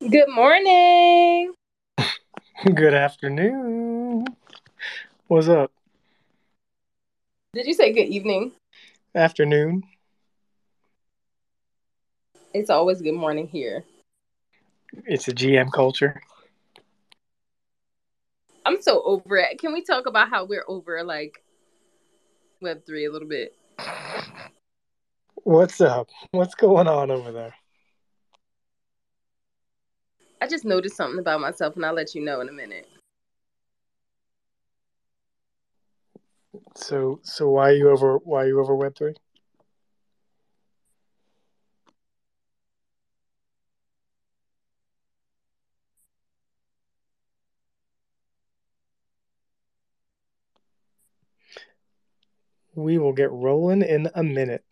Good morning. Good afternoon. What's up? Did you say good evening? Afternoon. It's always good morning here. It's a GM culture. I'm so over it. Can we talk about how we're over like Web three a little bit? What's up? What's going on over there? I just noticed something about myself, and I'll let you know in a minute. So, so why are you over? Why are you over Web three? We will get rolling in a minute.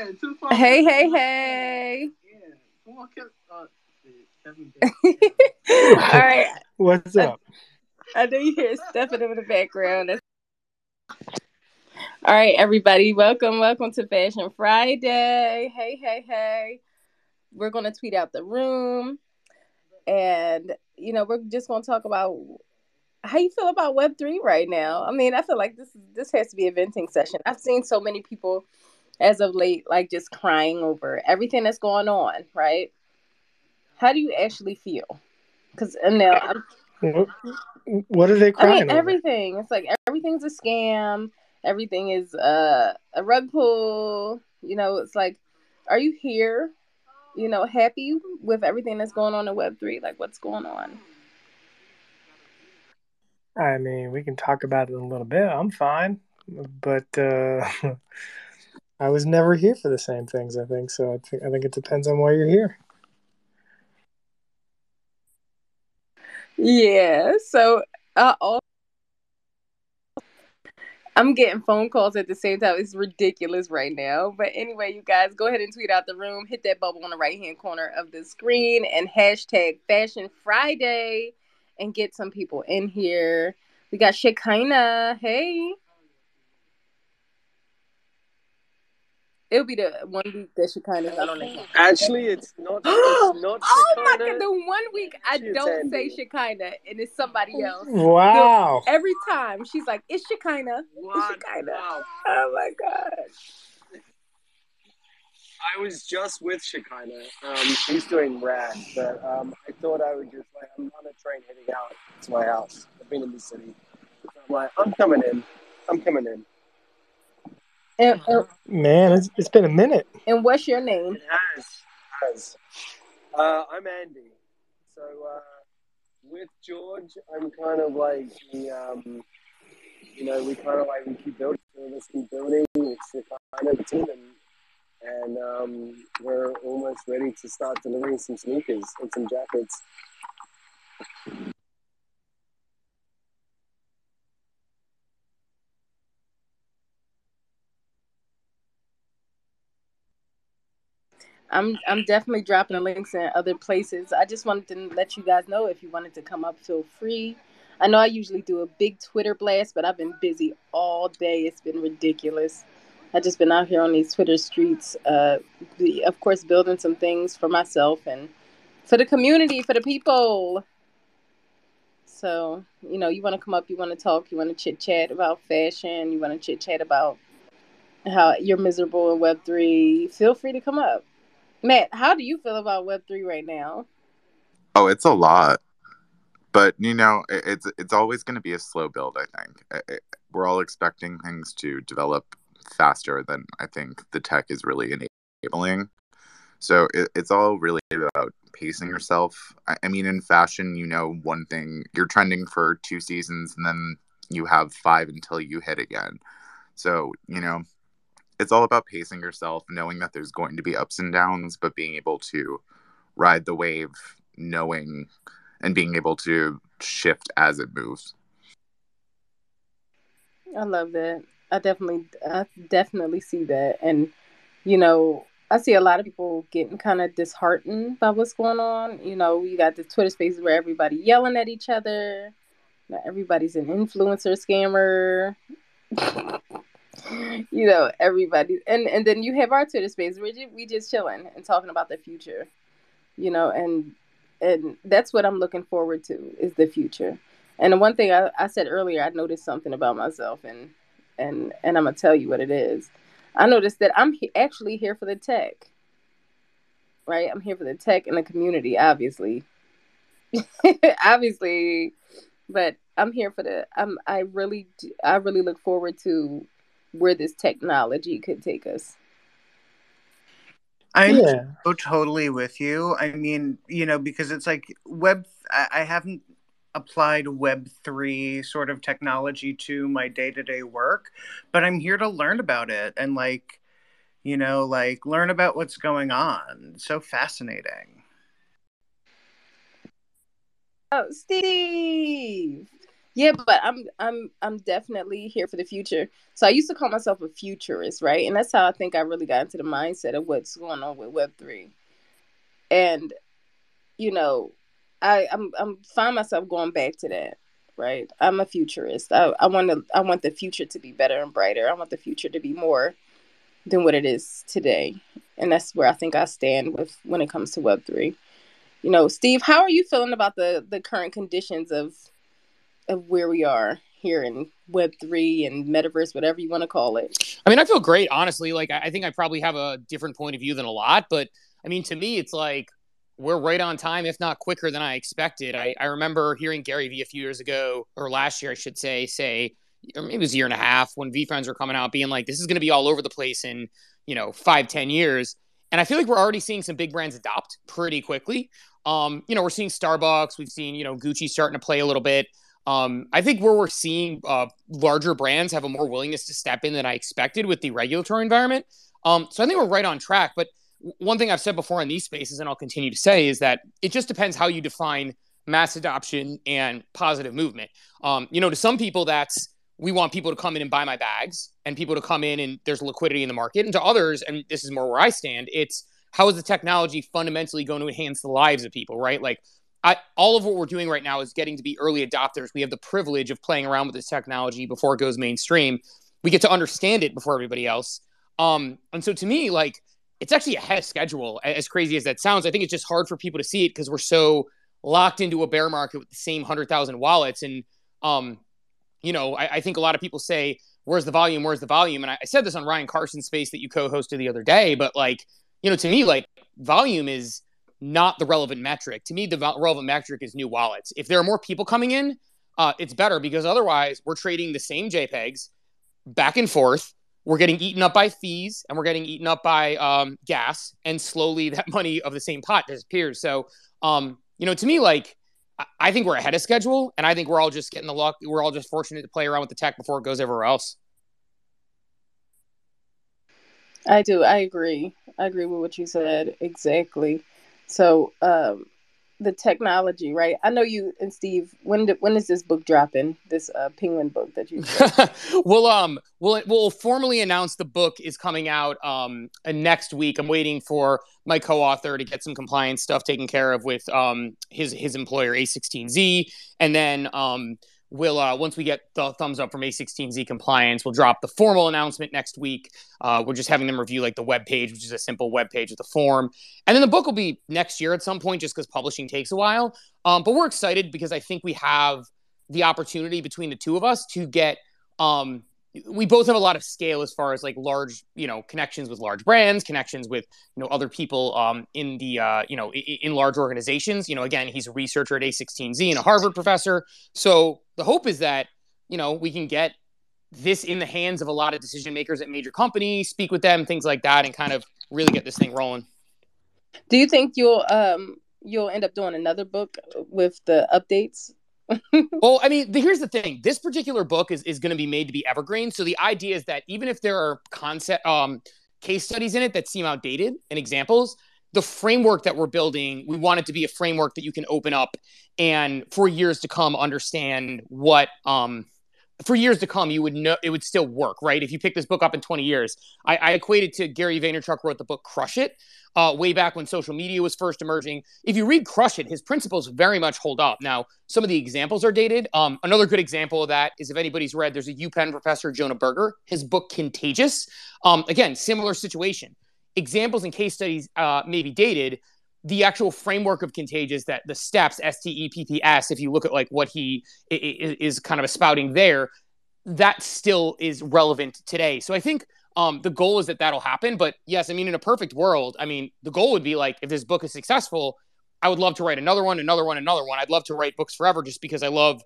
Yeah, too far. Hey, hey, hey. Yeah, come on, Kevin. Uh, Kevin. All right. What's up? I know you hear Stephanie in the background. That's- All right, everybody. Welcome, welcome to Fashion Friday. Hey, hey, hey. We're gonna tweet out the room, and you know we're just gonna talk about how you feel about Web three right now. I mean, I feel like this is this has to be a venting session. I've seen so many people as of late, like just crying over everything that's going on. Right? How do you actually feel? Because now I'm What, are they I crying mean, over? everything. It's like everything's a scam. Everything is uh, a rug pull. You know, it's like, are you here? You know, happy with everything that's going on in Web three? Like, what's going on? I mean, we can talk about it in a little bit. I'm fine, but uh, I was never here for the same things. I think so. I think I think it depends on why you're here. Yeah. So, uh, all I'm getting phone calls at the same time. It's ridiculous right now. But anyway, you guys go ahead and tweet out the room. Hit that bubble on the right hand corner of the screen and hashtag Fashion Friday and get some people in here. We got Shekinah. Hey. It'll be the one week that Shekinah's not on. Actually, it's not. It's not. oh my god, the one week I She's don't say Andy. Shekinah and it's somebody else. Wow. Every time she's like, it's Shekinah. It's What? Shekinah. Wow. Oh my god. I was just with Shekinah. Um, she's doing rad, but um, I thought I would just like I'm on a train heading out to my house. I've been in the city. So I'm like, I'm coming in. I'm coming in. And, and, Man, it's, it's been a minute. and what's your name? It has. It has. Uh, I'm Andy. So uh, with George, I'm kind of like the, um, you know, we kind of like we keep building, two of us keep building. It's the kind of team, and, and um, we're almost ready to start delivering some sneakers and some jackets. I'm I'm definitely dropping the links in other places. I just wanted to let you guys know if you wanted to come up, feel free. I know I usually do a big Twitter blast, but I've been busy all day. It's been ridiculous. I've just been out here on these Twitter streets, uh, of course, building some things for myself and for the community, for the people. So, you know, you want to come up, you want to talk, you want to chit chat about fashion, you want to chit chat about how you're miserable in Web3, feel free to come up. Matt, how do you feel about Web3 right now? Oh, it's a lot. But you know, it- it's it's always going to be a slow build. I think I- I- we're all expecting things to develop faster than I think the tech is really enabling. So it, it's all really about pacing yourself. I, I mean, in fashion, you know, one thing you're trending for two seasons, and then you have five until you hit again. So you know, it's all about pacing yourself, knowing that there's going to be ups and downs, but being able to ride the wave, knowing and being able to shift as it moves. I love that. I definitely, I definitely see that, and you know, I see a lot of people getting kind of disheartened by what's going on. You know, you got the Twitter spaces where everybody yelling at each other. Everybody's an influencer scammer. you know, everybody, and and then you have our Twitter space where we just chilling and talking about the future. You know, and and that's what I'm looking forward to is the future. And the one thing I, I said earlier, I noticed something about myself, and and and I'm gonna tell you what it is. I noticed that I'm he- actually here for the tech. Right, I'm here for the tech and the community, obviously. obviously, but I'm here for the. I'm. I really. I really look forward to where this technology could take us. I'm yeah. so totally with you. I mean, you know, because it's like web. I, I haven't applied web 3 sort of technology to my day-to-day work but i'm here to learn about it and like you know like learn about what's going on so fascinating oh steve yeah but i'm i'm i'm definitely here for the future so i used to call myself a futurist right and that's how i think i really got into the mindset of what's going on with web 3 and you know I, I'm I'm find myself going back to that. Right. I'm a futurist. I, I want to I want the future to be better and brighter. I want the future to be more than what it is today. And that's where I think I stand with when it comes to web three. You know, Steve, how are you feeling about the the current conditions of of where we are here in web 3 and metaverse whatever you want to call it i mean i feel great honestly like i think i probably have a different point of view than a lot but i mean to me it's like we're right on time, if not quicker than I expected. I, I remember hearing Gary Vee a few years ago, or last year, I should say, say, or maybe it was a year and a half when VeeFriends were coming out, being like, this is going to be all over the place in, you know, five, ten years. And I feel like we're already seeing some big brands adopt pretty quickly. Um, you know, we're seeing Starbucks, we've seen, you know, Gucci starting to play a little bit. Um, I think where we're seeing uh, larger brands have a more willingness to step in than I expected with the regulatory environment. Um, so I think we're right on track. But one thing I've said before in these spaces, and I'll continue to say, is that it just depends how you define mass adoption and positive movement. Um, you know, to some people, that's we want people to come in and buy my bags and people to come in and there's liquidity in the market. And to others, and this is more where I stand, it's how is the technology fundamentally going to enhance the lives of people, right? Like, I, all of what we're doing right now is getting to be early adopters. We have the privilege of playing around with this technology before it goes mainstream. We get to understand it before everybody else. Um, and so to me, like, it's actually ahead of schedule. As crazy as that sounds, I think it's just hard for people to see it because we're so locked into a bear market with the same hundred thousand wallets. And um, you know, I, I, think a lot of people say, "Where's the volume? Where's the volume?" And I, I said this on Ryan Carson's space that you co-hosted the other day, but like, you know, to me, like volume is not the relevant metric. To me, the relevant metric is new wallets. If there are more people coming in, uh, it's better because otherwise we're trading the same JPEGs back and forth. We're getting eaten up by fees and we're getting eaten up by um, gas and slowly that money of the same pot disappears. So um, you know to me like i think we're ahead of schedule and i think we're all just getting the luck we're all just fortunate to play around with the tech before it goes everywhere else. I do i agree. I agree with what you said. Exactly so um, the technology, right? I know you and Steve. When did, when is this book dropping? This uh, Penguin book that you. we'll um we'll we'll formally announce the book is coming out um next week. I'm waiting for my co-author to get some compliance stuff taken care of with um his his employer A16Z, and then um we'll uh, once we get the thumbs up from A16Z compliance, we'll drop the formal announcement next week. Uh, we're just having them review like the web page, which is a simple web page with a form, and then the book will be next year at some point, just because publishing takes a while. Um, but we're excited because I think we have the opportunity between the two of us to get um, we both have a lot of scale as far as like large you know connections with large brands connections with you know other people um, in the uh, you know in, in large organizations. You know again he's a researcher at a16z and a harvard professor. So the hope is that you know we can get this in the hands of a lot of decision makers at major companies speak with them things like that and kind of really get this thing rolling. Do you think you'll um you'll end up doing another book with the updates well, I mean, the, here's the thing. This particular book is, is going to be made to be evergreen. So the idea is that even if there are concept um, case studies in it that seem outdated and examples, the framework that we're building, we want it to be a framework that you can open up and for years to come understand what um, for years to come, you would know it would still work, right? If you pick this book up in 20 years, I, I equated to Gary Vaynerchuk wrote the book Crush It uh, way back when social media was first emerging. If you read Crush It, his principles very much hold up. Now, some of the examples are dated. Um, another good example of that is if anybody's read, there's a UPenn professor, Jonah Berger, his book Contagious. Um, again, similar situation. Examples and case studies uh, may be dated, the actual framework of contagious that the steps s-t-e-p-p-s if you look at like what he is kind of spouting there that still is relevant today. So i think um, the goal is that that'll happen but yes i mean in a perfect world i mean the goal would be like if this book is successful i would love to write another one another one another one. I'd love to write books forever just because i love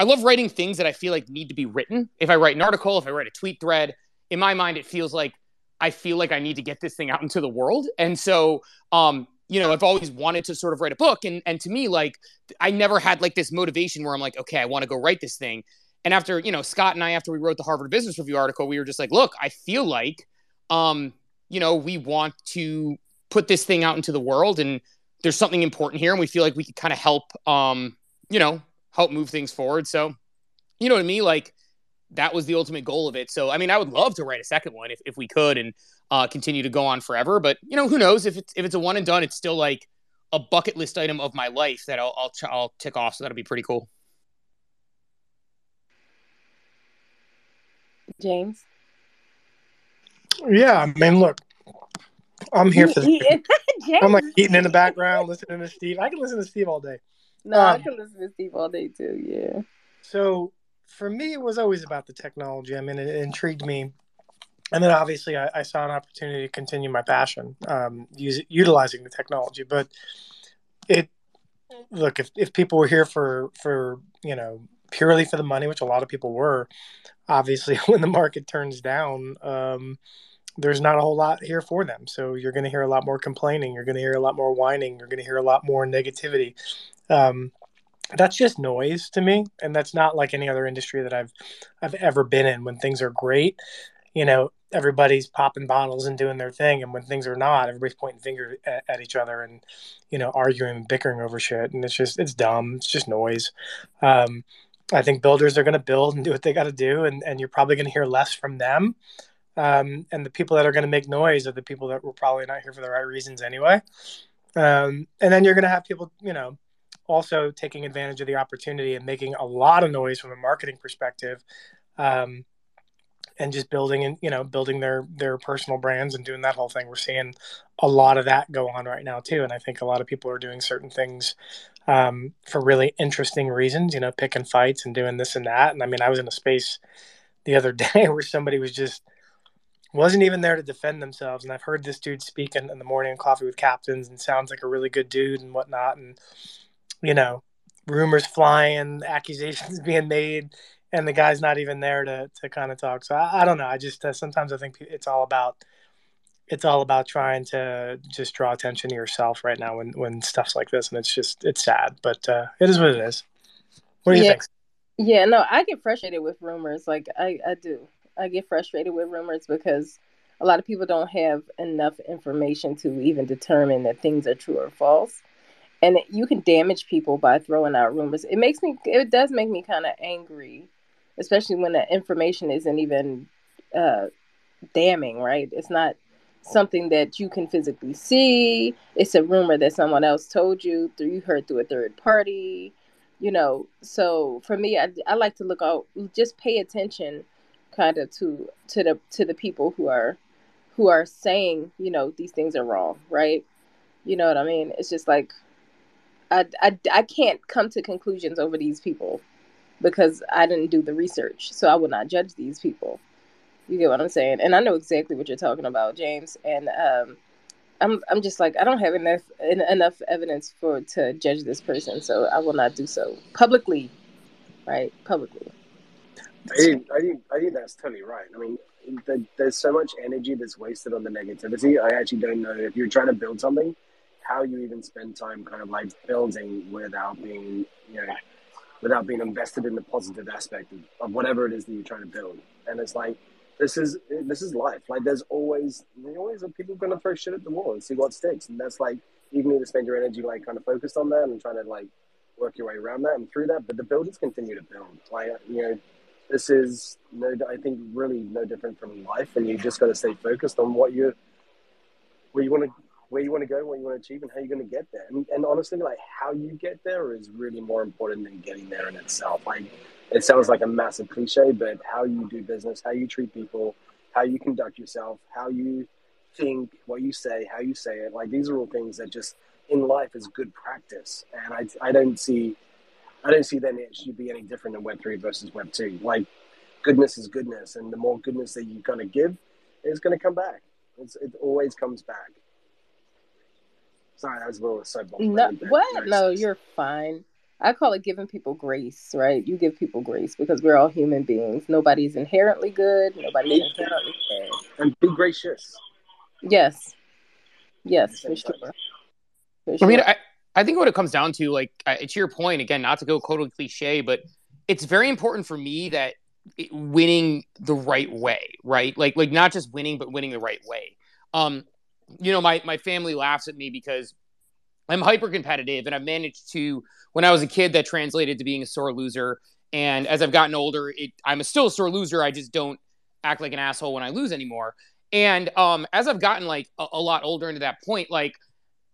i love writing things that i feel like need to be written. If i write an article if i write a tweet thread in my mind it feels like I feel like I need to get this thing out into the world. And so um, you know, I've always wanted to sort of write a book. And and to me, like I never had like this motivation where I'm like, okay, I want to go write this thing. And after, you know, Scott and I, after we wrote the Harvard Business Review article, we were just like, look, I feel like um, you know, we want to put this thing out into the world and there's something important here and we feel like we could kind of help um, you know, help move things forward. So, you know what I mean? Like that was the ultimate goal of it. So, I mean, I would love to write a second one if, if we could and uh, continue to go on forever. But you know, who knows if it's if it's a one and done, it's still like a bucket list item of my life that I'll I'll, I'll tick off. So that'll be pretty cool. James. Yeah, I mean, look, I'm here for the. I'm like eating in the background, listening to Steve. I can listen to Steve all day. No, um, I can listen to Steve all day too. Yeah. So for me, it was always about the technology. I mean, it, intrigued me. And then obviously, I, I, saw an opportunity to continue my passion, um, use, utilizing the technology. But it, look, if, if people were here for, for, you know, purely for the money, which a lot of people were, obviously, when the market turns down, um, there's not a whole lot here for them. So you're going to hear a lot more complaining. You're going to hear a lot more whining. You're going to hear a lot more negativity. Um, that's just noise to me and that's not like any other industry that i've i've ever been in when things are great you know everybody's popping bottles and doing their thing and when things are not everybody's pointing fingers at, at, each other and you know arguing and bickering over shit and it's just it's dumb it's just noise. Um, i think builders are going to build and do what they got to do and, and you're probably going to hear less from them. Um, and the people that are going to make noise are the people that were probably not here for the right reasons anyway. Um, and then you're going to have people you know also taking advantage of the opportunity and making a lot of noise from a marketing perspective. Um, and just building and you know building their their personal brands and doing that whole thing. We're seeing a lot of that go on right now too. And i think a lot of people are doing certain things um, for really interesting reasons you know picking fights and doing this and that. And i mean i was in a space the other day where somebody was just wasn't even there to defend themselves. And i've heard this dude speak in, in the morning coffee with captains and sounds like a really good dude and whatnot. And you know, rumors flying, accusations being made, and the guy's not even there to to kind of talk. So I, I don't know. I just uh, sometimes I think it's all about it's all about trying to just draw attention to yourself right now when when stuff's like this, and it's just it's sad, but uh, it is what it is. What do you yeah. think? Yeah, no, I get frustrated with rumors. Like I, I do. I get frustrated with rumors because a lot of people don't have enough information to even determine that things are true or false and you can damage people by throwing out rumors. It makes me, it does make me kind of angry, especially when the information isn't even uh, damning, right? It's not something that you can physically see. It's a rumor that someone else told you through you heard through a third party, you know. So for me, I, I like to look out, just pay attention, kind of to to the to the people who are who are saying, you know, these things are wrong, right? You know what I mean? It's just like I, I, I can't come to conclusions over these people because I didn't do the research. So I will not judge these people. You get what I'm saying? And I know exactly what you're talking about, James. And um, I'm I'm just like I don't have enough enough evidence for to judge this person, so I will not do so publicly. Right, publicly. I think, I think, I think that's totally right. I mean, the, there's so much energy that's wasted on the negativity. I actually don't know if you're trying to build something how you even spend time kind of like building without being, you know, without being invested in the positive aspect of, of whatever it is that you're trying to build. And it's like this is this is life. Like there's always there always are people going to throw shit at the wall and see what sticks. And that's like you need to spend your energy like kind of focused on that and trying to like work your way around that and through that. But the builders continue to build. Like you know, this is no, I think really no different from life, and you just got to stay focused on what you're where you want to where you want to go, what you want to achieve, and how you're going to get there. And, and honestly, like how you get there is really more important than getting there in itself. Like it sounds like a massive cliche, but how you do business, how you treat people, how you conduct yourself, how you think, what you say, how you say it, like these are all things that just in life is good practice. And I, I don't see, I don't see that it should be any different than Web three versus Web two. Like goodness is goodness, and the more goodness that you kind of give, is going to come back. It's, it always comes back. Sorry, that was a little sidebar. No, what? No, you're fine. I call it giving people grace, right? You give people grace because we're all human beings. Nobody's inherently good. Nobody's inherently bad. And be gracious. Yes. Yes, for sure. for sure. I mean, I, I think what it comes down to, like, to your point, again, not to go totally cliche, but it's very important for me that winning the right way, right? Like, like not just winning, but winning the right way. Um, you know, my my family laughs at me because I'm hyper competitive and I've managed to when I was a kid that translated to being a sore loser. And as I've gotten older it, I'm still a sore loser. I just don't act like an asshole when I lose anymore. And um as I've gotten like a, a lot older into that point like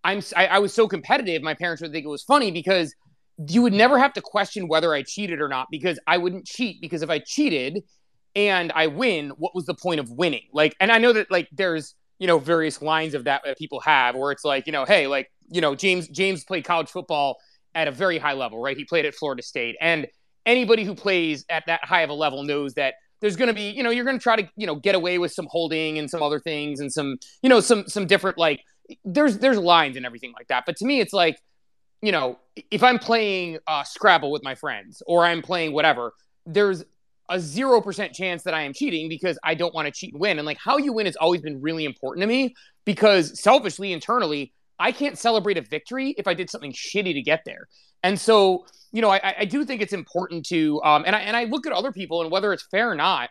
I'm I, I was so competitive my parents would think it was funny because you would never have to question whether I cheated or not because I wouldn't cheat because if I cheated and I win what was the point of winning? Like and I know that like there's you know various lines of that that people have where it's like you know hey like you know James James played college football at a very high level right? He played at Florida State. And anybody who plays at that high of a level knows that there's going to be you know you're going to try to you know get away with some holding and some other things and some you know some some different like there's there's lines and everything like that. But to me it's like you know if i'm playing uh, scrabble with my friends or i'm playing whatever there's a 0% chance that I am cheating because I don't want to cheat and win. And like how you win has always been really important to me because selfishly, internally, I can't celebrate a victory if I did something shitty to get there. And so, you know, I, I do think it's important to, um, and I and I look at other people and whether it's fair or not,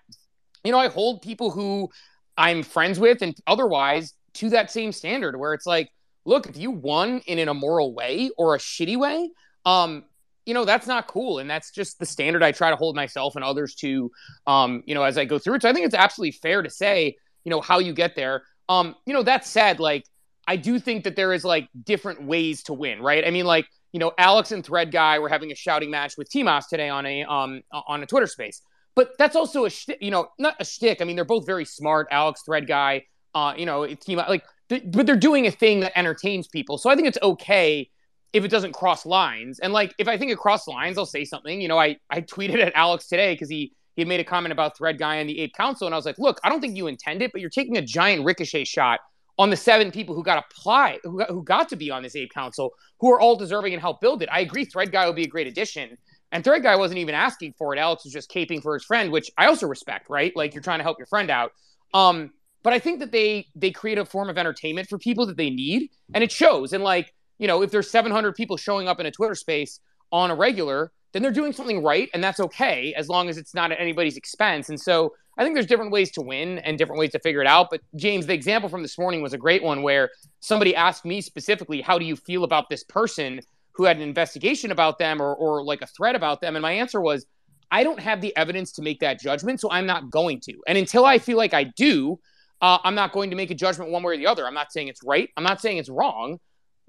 you know, I hold people who I'm friends with and otherwise to that same standard where it's like, look, if you won in an immoral way or a shitty way, um, you know that's not cool. And that's just the standard i try to hold myself and others to um you know as i go through it. So i think it's absolutely fair to say you know how you get there. Um you know that said like i do think that there is like different ways to win right? I mean like you know alex and thread guy were having a shouting match with tmos today on a um on a twitter space. But that's also a sh- you know not a shtick. I mean they're both very smart alex thread guy uh you know team like th- but they're doing a thing that entertains people. So i think it's okay if it doesn't cross lines. And like if I think it crossed lines, I'll say something. You know, I I tweeted at Alex today because he he made a comment about Thread Guy and the Ape Council, and I was like, look, I don't think you intend it, but you're taking a giant ricochet shot on the seven people who got apply who got, who got to be on this Ape Council, who are all deserving and help build it. I agree, Thread Guy will be a great addition. And Thread Guy wasn't even asking for it. Alex was just caping for his friend, which I also respect, right? Like you're trying to help your friend out. Um, but I think that they they create a form of entertainment for people that they need, and it shows. And like you know, if there's 700 people showing up in a Twitter space on a regular, then they're doing something right, and that's okay as long as it's not at anybody's expense. And so I think there's different ways to win and different ways to figure it out. But James, the example from this morning was a great one where somebody asked me specifically, "How do you feel about this person who had an investigation about them or or like a threat about them?" And my answer was, I don't have the evidence to make that judgment, so I'm not going to. And until I feel like I do, uh, I'm not going to make a judgment one way or the other. I'm not saying it's right. I'm not saying it's wrong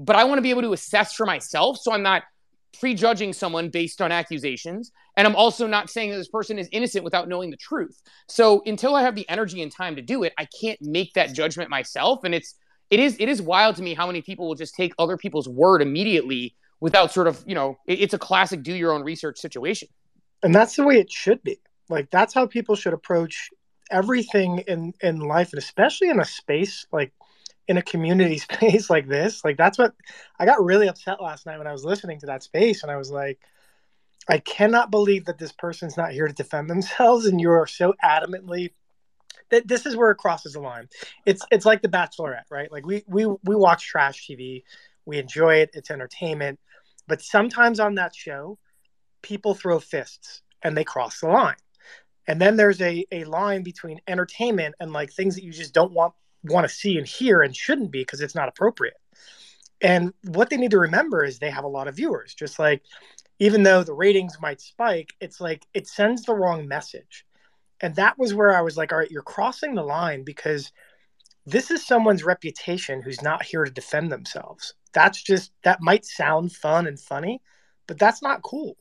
but I want to be able to assess for myself so I'm not prejudging someone based on accusations. And I'm also not saying that this person is innocent without knowing the truth. So until I have the energy and time to do it, I can't make that judgment myself. And it's it is it is wild to me how many people will just take other people's word immediately without sort of, you know, it, it's a classic do your own research situation. And that's the way it should be. Like that's how people should approach everything in in life and especially in a space like in a community space like this like that's what i got really upset last night when i was listening to that space and i was like i cannot believe that this person's not here to defend themselves and you are so adamantly that this is where it crosses the line it's it's like the bachelorette right like we we we watch trash tv we enjoy it it's entertainment but sometimes on that show people throw fists and they cross the line. And then there's a, a line between entertainment and like things that you just don't want want to see and hear and shouldn't be because it's not appropriate. And what they need to remember is they have a lot of viewers. Just like even though the ratings might spike, it's like it sends the wrong message. And that was where I was like, all right, you're crossing the line because this is someone's reputation who's not here to defend themselves. That's just that might sound fun and funny, but that's not cool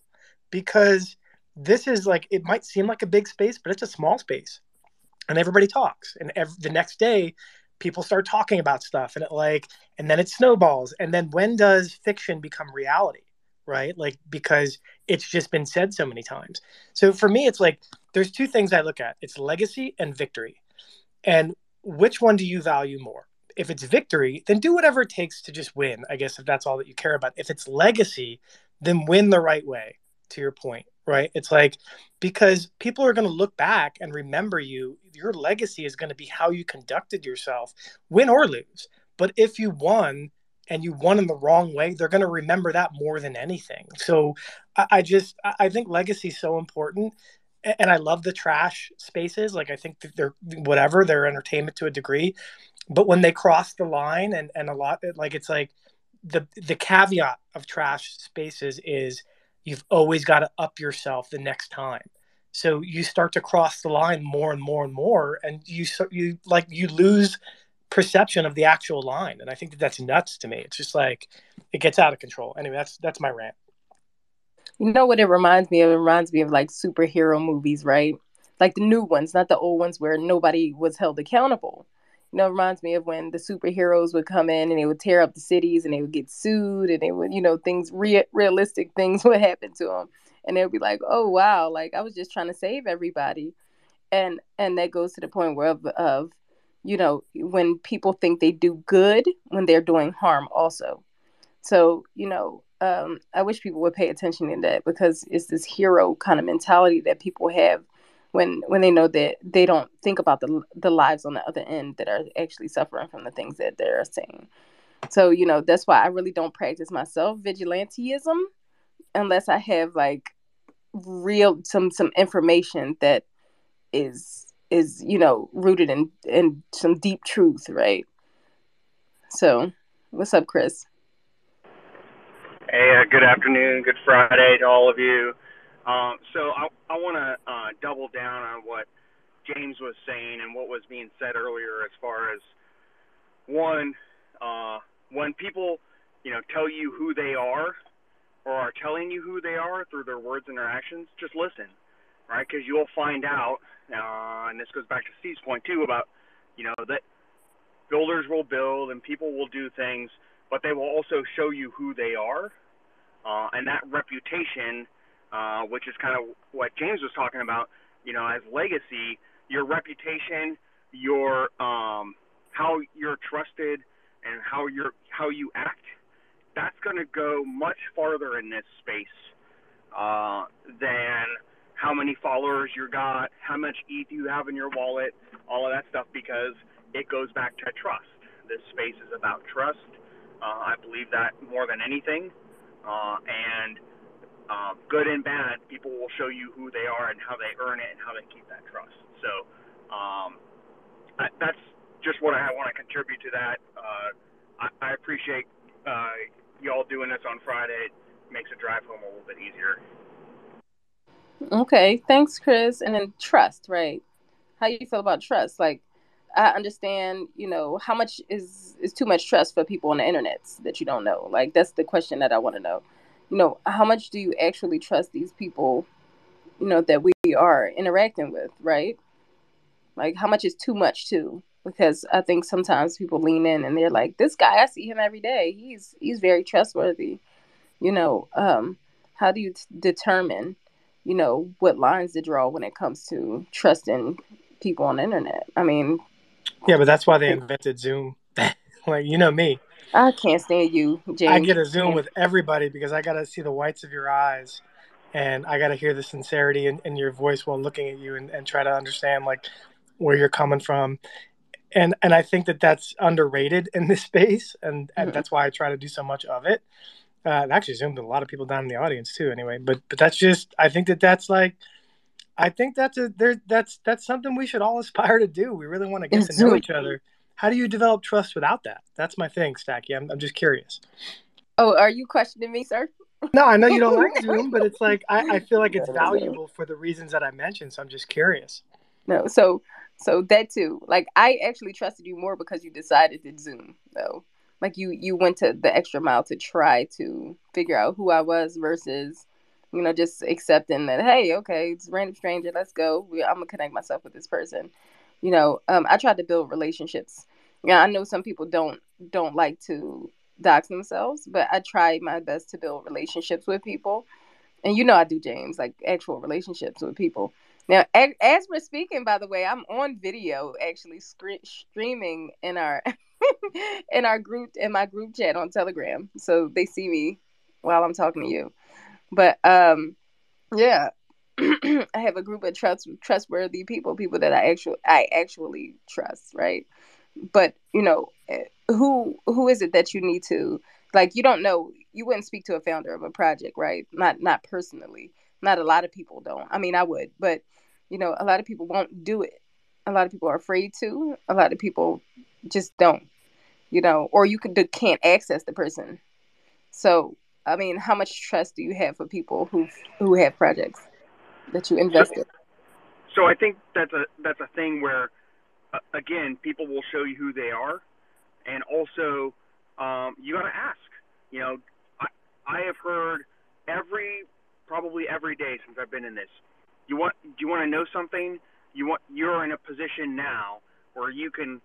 because this is like it might seem like a big space, but it's a small space, and everybody talks. And ev- the next day, people start talking about stuff, and it like, and then it snowballs. And then when does fiction become reality? Right? Like because it's just been said so many times. So for me, it's like there's two things I look at: it's legacy and victory. And which one do you value more? If it's victory, then do whatever it takes to just win. I guess if that's all that you care about. If it's legacy, then win the right way. To your point, right? It's like because people are going to look back and remember you. Your legacy is going to be how you conducted yourself, win or lose. But if you won and you won in the wrong way, they're going to remember that more than anything. So I, I just I think legacy is so important. And I love the trash spaces. Like I think they're whatever they're entertainment to a degree, but when they cross the line and and a lot like it's like the the caveat of trash spaces is you've always got to up yourself the next time. So you start to cross the line more and more and more and you you like you lose perception of the actual line and i think that that's nuts to me. It's just like it gets out of control. Anyway that's that's my rant. You know what it reminds me of? It reminds me of like superhero movies right? Like the new ones not the old ones where nobody was held accountable you know, it reminds me of when the superheroes would come in and they would tear up the cities and they would get sued and they would, you know, things re- realistic things would happen to them, and they would be like, "Oh wow, like I was just trying to save everybody," and and that goes to the point where of, of you know when people think they do good when they're doing harm also. So you know, um, I wish people would pay attention to that because it's this hero kind of mentality that people have when when they know that they don't think about the the lives on the other end that are actually suffering from the things that they're saying. So you know that's why I really don't practice myself vigilanteism unless I have like real some some information that is is you know rooted in in some deep truth, right? So, what's up, Chris? Hey, uh, good afternoon, good Friday to all of you. Um, so I, I want to uh, double down on what James was saying and what was being said earlier as far as one, uh, when people, you know, tell you who they are or are telling you who they are through their words and their actions, just listen, right? Because you'll find out, uh, and this goes back to Steve's point too about, you know, that builders will build and people will do things, but they will also show you who they are, uh, and that reputation – uh, which is kind of what James was talking about. You know, as legacy, your reputation, your um, how you're trusted, and how you're how you act. That's going to go much farther in this space uh, than how many followers you got, how much ETH you have in your wallet, all of that stuff, because it goes back to trust. This space is about trust. Uh, I believe that more than anything. Uh, and um, good and bad, people will show you who they are and how they earn it and how they keep that trust. So um, I, that's just what I want to contribute to that. Uh, I, I appreciate uh, y'all doing this on Friday. It makes a drive home a little bit easier. Okay, thanks, Chris. And then trust, right? How you feel about trust? Like, I understand, you know, how much is is too much trust for people on the internet that you don't know. Like, that's the question that I want to know you know, how much do you actually trust these people, you know, that we are interacting with, right? Like, how much is too much, too? Because I think sometimes people lean in and they're like, this guy, I see him every day. He's he's very trustworthy. You know, um, how do you t- determine, you know, what lines to draw when it comes to trusting people on the internet? I mean, yeah, but that's why they invented Zoom. Like, you know me. I can't stand you, James. I get a Zoom with everybody because I got to see the whites of your eyes and I got to hear the sincerity in, in, your voice while looking at you and, and try to understand like where you're coming from. And, and I think that that's underrated in this space. And, and mm-hmm. that's why I try to do so much of it. Uh, actually, zoomed a lot of people down in the audience too. Anyway, but but that's just I think that that's like I think that's a there that's that's something we should all aspire to do. We really want to get to know each other. How do you develop trust without that? That's my thing, Stacky. I'm I'm just curious. Oh, are you questioning me, sir? No, I know you don't like Zoom, but it's like I, I feel like it's valuable for the reasons that I mentioned. So I'm just curious. No, so so that too. Like I actually trusted you more because you decided to Zoom, though. Like you you went to the extra mile to try to figure out who I was versus you know, just accepting that, hey, okay, it's a random stranger, let's go. I'm gonna connect myself with this person. You know, um, I tried to build relationships. Yeah, I know some people don't don't like to dox themselves, but I try my best to build relationships with people. And you know I do, James, like actual relationships with people. Now, as we're speaking, by the way, I'm on video actually streaming in our in our group in my group chat on Telegram, so they see me while I'm talking to you. But um, yeah, I have a group of trust trustworthy people, people that I actually I actually trust, right? But you know, eh, who who is it that you need to like? You don't know. You wouldn't speak to a founder of a project, right? Not not personally. Not a lot of people don't. I mean, I would, but you know, a lot of people won't do it. A lot of people are afraid to. A lot of people just don't. You know, or you can't access the person. So I mean, how much trust do you have for people who who have projects that you invested? So, so I think that's a that's a thing where, uh, again, people will show you who they are, and also um, you got to ask. You know, I I have heard every probably every day since I've been in this. You want do you want to know something? You want you're in a position now where you can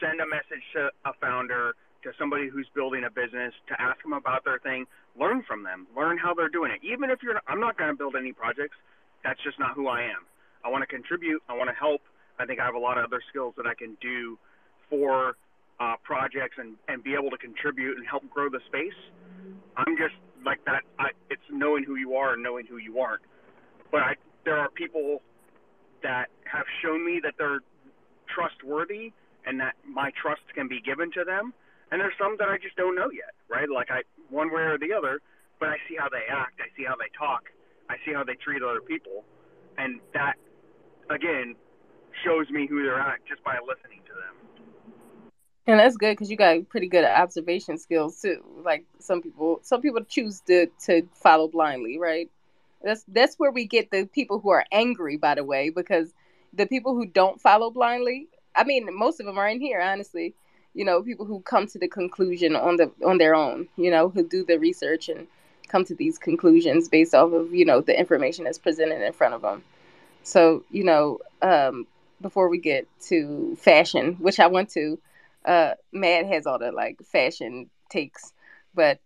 send a message to a founder to somebody who's building a business to ask them about their thing, learn from them, learn how they're doing it. Even if you're, I'm not going to build any projects. That's just not who I am. I want to contribute. I want to help. I think I have a lot of other skills that I can do for uh, projects and and be able to contribute and help grow the space. I'm just like that. I, it's knowing who you are and knowing who you aren't. But I, there are people that have shown me that they're trustworthy and that my trust can be given to them and there's some that I just don't know yet, right? Like I one way or the other, but I see how they act, I see how they talk, I see how they treat other people, and that again shows me who they're at just by listening to them. And that's good because you got pretty good observation skills too. Like some people, some people choose to to follow blindly, right? That's that's where we get the people who are angry, by the way, because the people who don't follow blindly. I mean, most of them are in here, honestly you know people who come to the conclusion on the on their own you know who do the research and come to these conclusions based off of you know the information that's presented in front of them so you know um, before we get to fashion which i want to uh Matt has all the like fashion takes but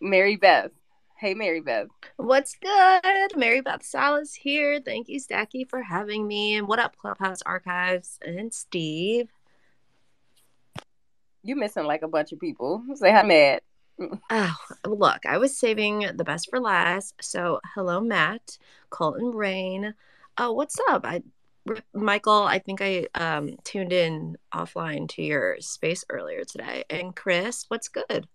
mary beth. Hey mary beth. What's good? Mary beth salas here. Thank you stacky for having me. And what up clubhouse archives? And steve you missing like a bunch of people. Say hi, Matt. Oh, look, I was saving the best for last. So, hello, Matt, Colton, Rain. Oh, what's up? I, Michael, I think I um, tuned in offline to your space earlier today. And Chris, what's good?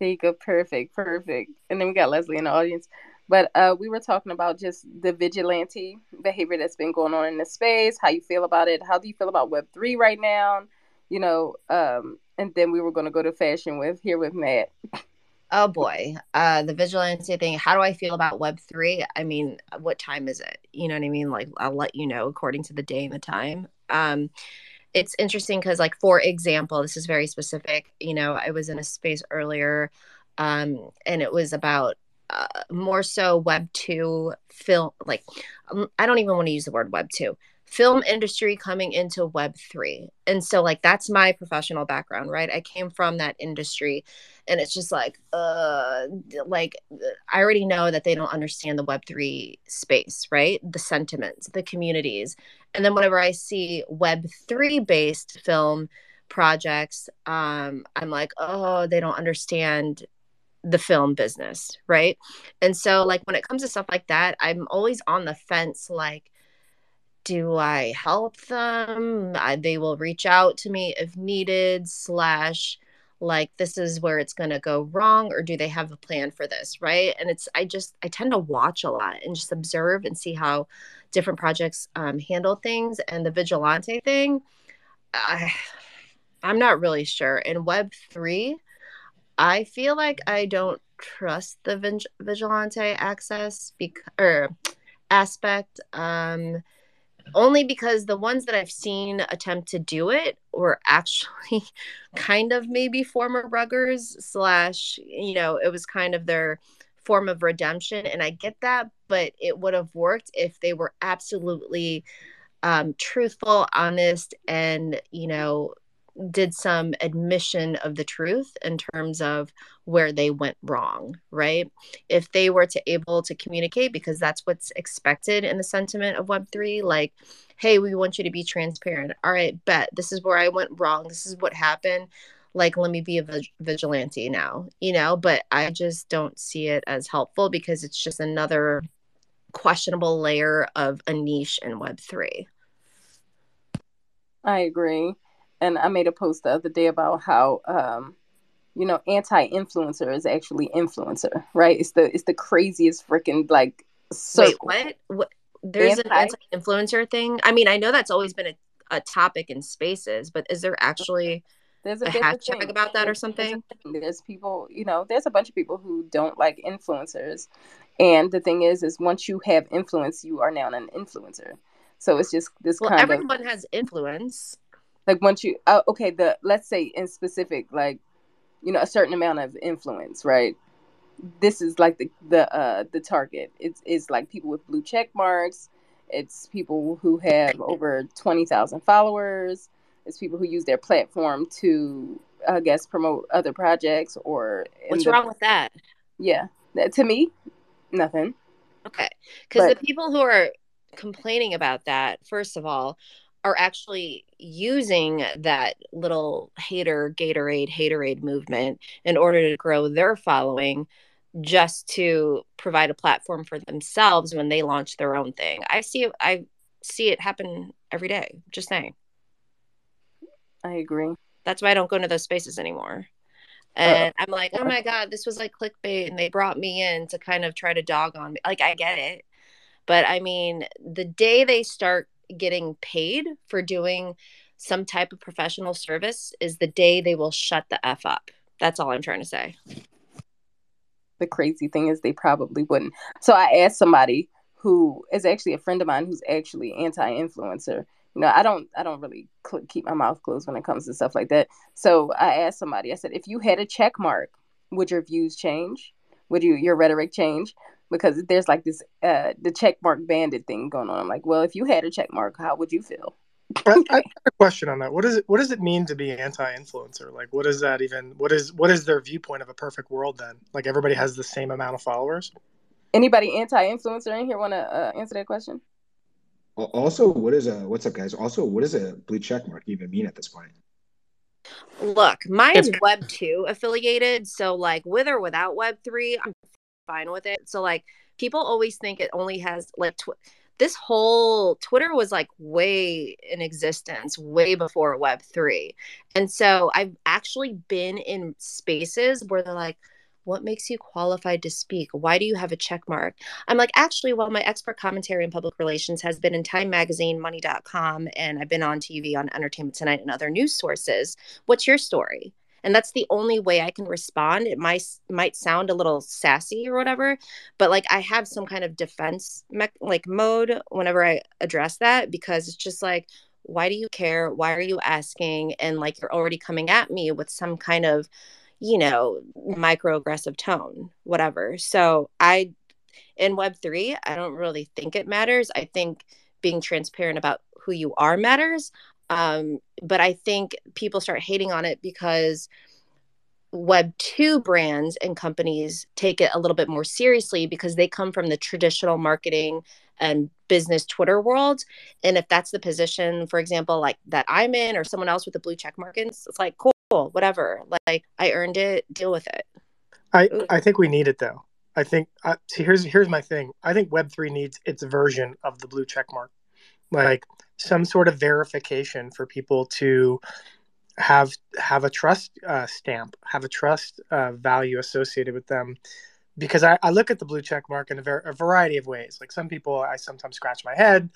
There you go. Perfect. Perfect. And then we got Leslie in the audience. But uh, we were talking about just the vigilante behavior that's been going on in the space, how you feel about it. How do you feel about Web3 right now? You know, um, and then we were going to go to fashion with here with Matt. Oh boy, uh, the vigilante thing. How do I feel about Web three? I mean, what time is it? You know what I mean? Like, I'll let you know according to the day and the time. Um, it's interesting because, like, for example, this is very specific. You know, I was in a space earlier, um, and it was about uh, more so Web two film. Like, um, I don't even want to use the word Web two film industry coming into web3 and so like that's my professional background right? I came from that industry and it's just like uh like i already know that they don't understand the web3 space right? The sentiments the communities. And then whenever i see web3 based film projects um i'm like oh they don't understand the film business right? And so like when it comes to stuff like that i'm always on the fence like do I help them? I, they will reach out to me if needed, slash, like this is where it's going to go wrong or do they have a plan for this right and it's i just i tend to watch a lot and just observe and see how different projects um, handle things and the vigilante thing I, i'm not really sure in web 3 i feel like i don't trust the vig- vigilante access bec- or aspect um only because the ones that I've seen attempt to do it were actually kind of maybe former ruggers slash you know it was kind of their form of redemption and I get that but it would have worked if they were absolutely um, truthful honest and you know did some admission of the truth in terms of where they went wrong right? If they were to able to communicate because that's what's expected in the sentiment of web3 like hey we want you to be transparent. All right bet. This is where i went wrong. This is what happened. Like let me be a vigilante now you know? But i just don't see it as helpful because it's just another questionable layer of a niche in web3 i agree and I made a post the other day about how um, you know anti-influencer is actually influencer, right? It's the it's the craziest freaking like circle. Wait, what? What? There's Anti- an anti-influencer thing. I mean, I know that's always been a, a topic in spaces, but is there actually there's a, a hashtag thing. about that or something? There's, there's people, you know, there's a bunch of people who don't like influencers, and the thing is, is once you have influence, you are now an influencer. So it's just this well, kind everyone of everyone has influence like once you uh, okay the let's say in specific like you know a certain amount of influence right? This is like the the uh the target. It's it's like people with blue check marks. It's people who have over 20,000 followers. It's people who use their platform to i guess promote other projects or what's the, wrong with that? Yeah. To me nothing. Okay. Because the people who are complaining about that first of all are actually using that little hater Gatorade haterade movement in order to grow their following just to provide a platform for themselves when they launch their own thing. I see it I see it happen every day. Just saying. I agree. That's why I don't go into those spaces anymore. And uh, I'm like, oh my God, this was like clickbait and they brought me in to kind of try to dog on me. Like I get it. But I mean, the day they start getting paid for doing some type of professional service is the day they will shut the F up. That's all I'm trying to say. The crazy thing is they probably wouldn't. So I asked somebody who is actually a friend of mine who's actually anti-influencer. You know, I don't I don't really cl- keep my mouth closed when it comes to stuff like that. So I asked somebody. I said, if you had a check mark, would your views change? Would you your rhetoric change? Because there's like this uh the check mark bandit thing going on. I'm like, well, if you had a check mark, how would you feel? I, I have a question on that. What does it what does it mean to be anti-influencer? Like what is that even what is what is their viewpoint of a perfect world then? Like everybody has the same amount of followers? Anybody anti-influencer in here want to uh, answer that question? Also, what is a what's up, guys? Also, what does a blue check mark even mean at this point? Look, mine's Web two affiliated, so like with or without Web three, I'm fine with it. So like people always think it only has like tw- this whole Twitter was like way in existence way before web 3. And so I've actually been in spaces where they're like what makes you qualified to speak? Why do you have a check mark? I'm like, actually, well, my expert commentary in public relations has been in Time Magazine, Money.com, and I've been on TV on Entertainment Tonight and other news sources. What's your story? And that's the only way i can respond. It might might sound a little sassy or whatever but like i have some kind of defense me- like mode whenever i address that because it's just like why do you care? Why are you asking? And like you're already coming at me with some kind of you know microaggressive tone whatever. So i in web 3 i don't really think it matters. I think being transparent about who you are matters um, but I think people start hating on it because Web 2 brands and companies take it a little bit more seriously because they come from the traditional marketing and business Twitter world. And if that's the position, for example, like that I'm in or someone else with the blue check markings, it's like, cool, whatever. Like I earned it, deal with it. I, I think we need it though. I think uh, see here's here's my thing. I think Web three needs its version of the blue check mark, like some sort of verification for people to have have a trust uh, stamp, have a trust uh, value associated with them. Because I, I look at the blue check mark in a, ver- a variety of ways. Like some people, I sometimes scratch my head,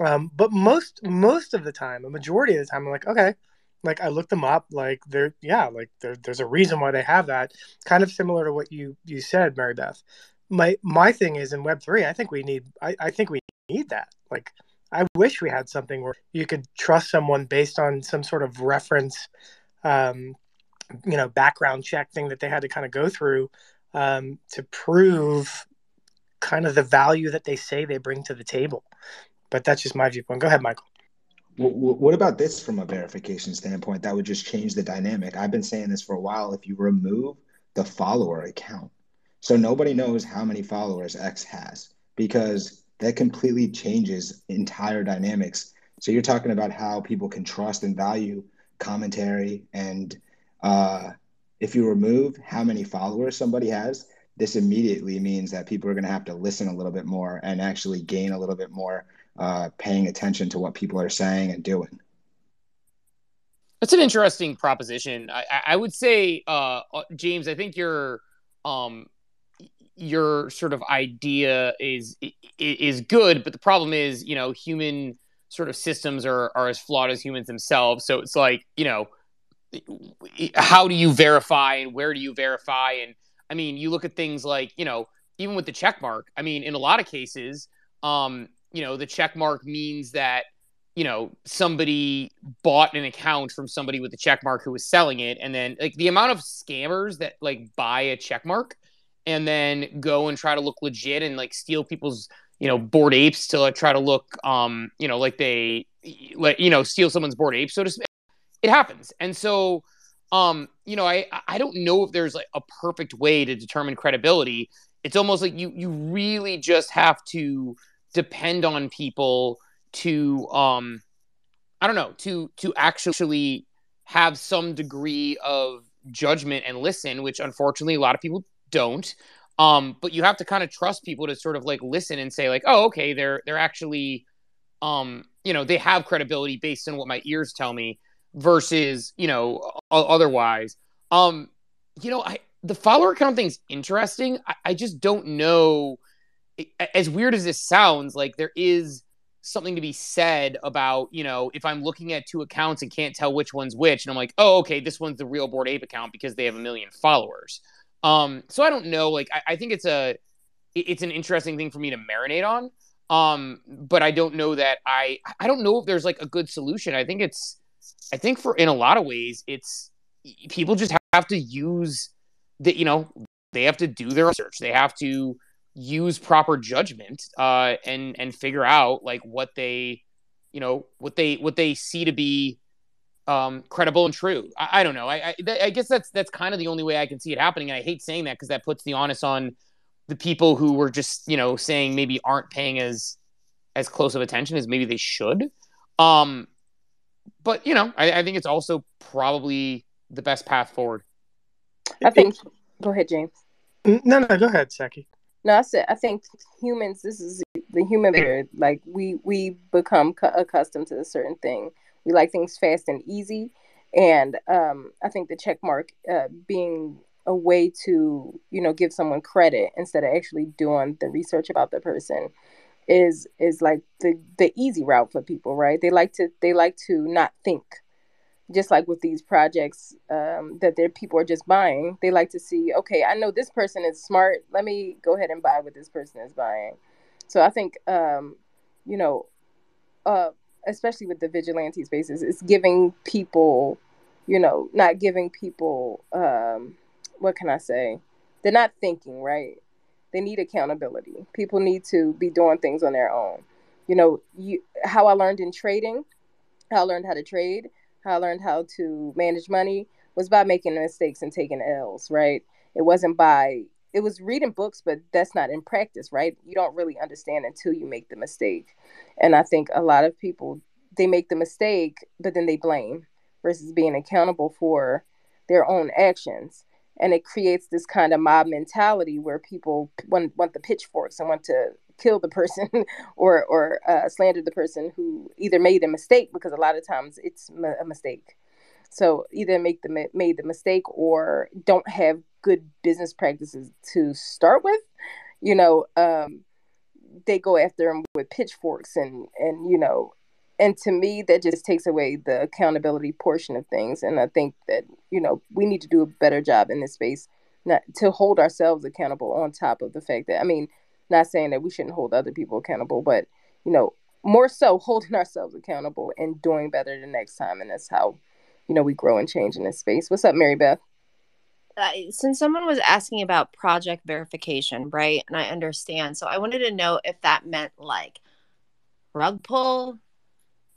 um, but most most of the time, a majority of the time, I'm like, okay, like I looked them up. Like they're yeah, like there's a reason why they have that. Kind of similar to what you you said, Mary Beth. My my thing is in Web three. I think we need. I, I think we need that. Like I wish we had something where you could trust someone based on some sort of reference, um, you know, background check thing that they had to kind of go through um, to prove kind of the value that they say they bring to the table. But that's just my viewpoint. Go ahead, Michael. What about this from a verification standpoint? That would just change the dynamic. I've been saying this for a while. If you remove the follower account, so nobody knows how many followers X has because that completely changes entire dynamics. So you're talking about how people can trust and value commentary, and uh, if you remove how many followers somebody has, this immediately means that people are going to have to listen a little bit more and actually gain a little bit more uh, paying attention to what people are saying and doing. That's an interesting proposition. I, I would say, uh, uh James, I think you're um, your sort of idea is is good, but the problem is, you know, human sort of systems are are as flawed as humans themselves. So it's like, you know, how do you verify and where do you verify? And I mean, you look at things like, you know, even with the check mark. I mean, in a lot of cases, um, you know, the check mark means that you know somebody bought an account from somebody with the check mark who was selling it and then like the amount of scammers that like buy a check mark and then go and try to look legit and like steal people's you know Bored Apes to like, try to look um you know like they like you know steal someone's Bored Ape so to speak it happens. And so um you know i i don't know if there's like a perfect way to determine credibility. It's almost like you you really just have to depend on people to um i don't know to to actually have some degree of judgment and listen which unfortunately a lot of people don't. Um, but you have to kind of trust people to sort of like listen and say like, oh, okay, they're they're actually, um, you know, they have credibility based on what my ears tell me versus you know otherwise. Um, you know, I the follower count thing's interesting. I, I just don't know. As weird as this sounds, like there is something to be said about, you know, if I'm looking at two accounts and can't tell which one's which, and I'm like, oh, okay, this one's the real Bored Ape account because they have a million followers. Um, so I don't know. Like I, I think it's a it's an interesting thing for me to marinate on. Um, but I don't know that I I don't know if there's like a good solution. I think it's I think for in a lot of ways it's people just have to use that you know they have to do their research. They have to use proper judgment uh, and and figure out like what they you know what they what they see to be um, credible and true. I, I don't know. I, I, I guess that's that's kind of the only way I can see it happening. And I hate saying that because that puts the onus on the people who were just you know saying maybe aren't paying as as close of attention as maybe they should. Um, but you know, I, I think it's also probably the best path forward. I think. Go ahead, James. No, no, go ahead, Saki. No, I said I think humans. This is the human behavior. Like we we become accustomed to a certain thing we like things fast and easy. And um, I think the check mark uh, being a way to, you know, give someone credit instead of actually doing the research about the person is is like the the easy route for people, right? They like to they like to not think. Just like with these projects um, that their people are just buying, they like to see, okay, I know this person is smart. Let me go ahead and buy what this person is buying. So I think, um, you know, uh, especially with the vigilante spaces, it's giving people, you know, not giving people, um, what can I say? They're not thinking, right? They need accountability. People need to be doing things on their own. You know, you how I learned in trading, how I learned how to trade, how I learned how to manage money was by making mistakes and taking L's, right? It wasn't by it was reading books, but that's not in practice, right? You don't really understand until you make the mistake. And I think a lot of people they make the mistake, but then they blame versus being accountable for their own actions. And it creates this kind of mob mentality where people want, want the pitchforks and want to kill the person or or uh, slander the person who either made a mistake because a lot of times it's a mistake. So either make the made the mistake or don't have good business practices to start with. You know, um, they go after them with pitchforks and and you know and to me that just takes away the accountability portion of things and i think that you know we need to do a better job in this space not to hold ourselves accountable on top of the fact that i mean not saying that we shouldn't hold other people accountable but you know more so holding ourselves accountable and doing better the next time and that's how you know we grow and change in this space what's up mary beth uh, since someone was asking about project verification, right? And I understand. So I wanted to know if that meant like rug pull,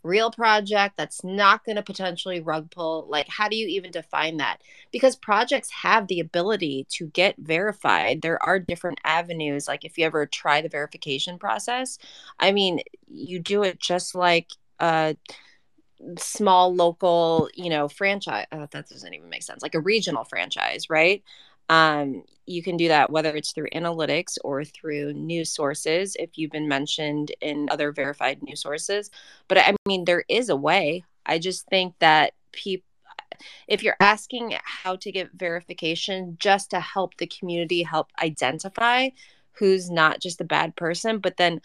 real project that's not going to potentially rug pull. Like, how do you even define that? Because projects have the ability to get verified. There are different avenues. Like, if you ever try the verification process, I mean, you do it just like, uh, small local you know franchise uh, that doesn't even make sense like a regional franchise right? Um, you can do that whether it's through analytics or through news sources if you've been mentioned in other verified news sources. But i mean there is a way. I just think that people if you're asking how to get verification just to help the community help identify who's not just a bad person but then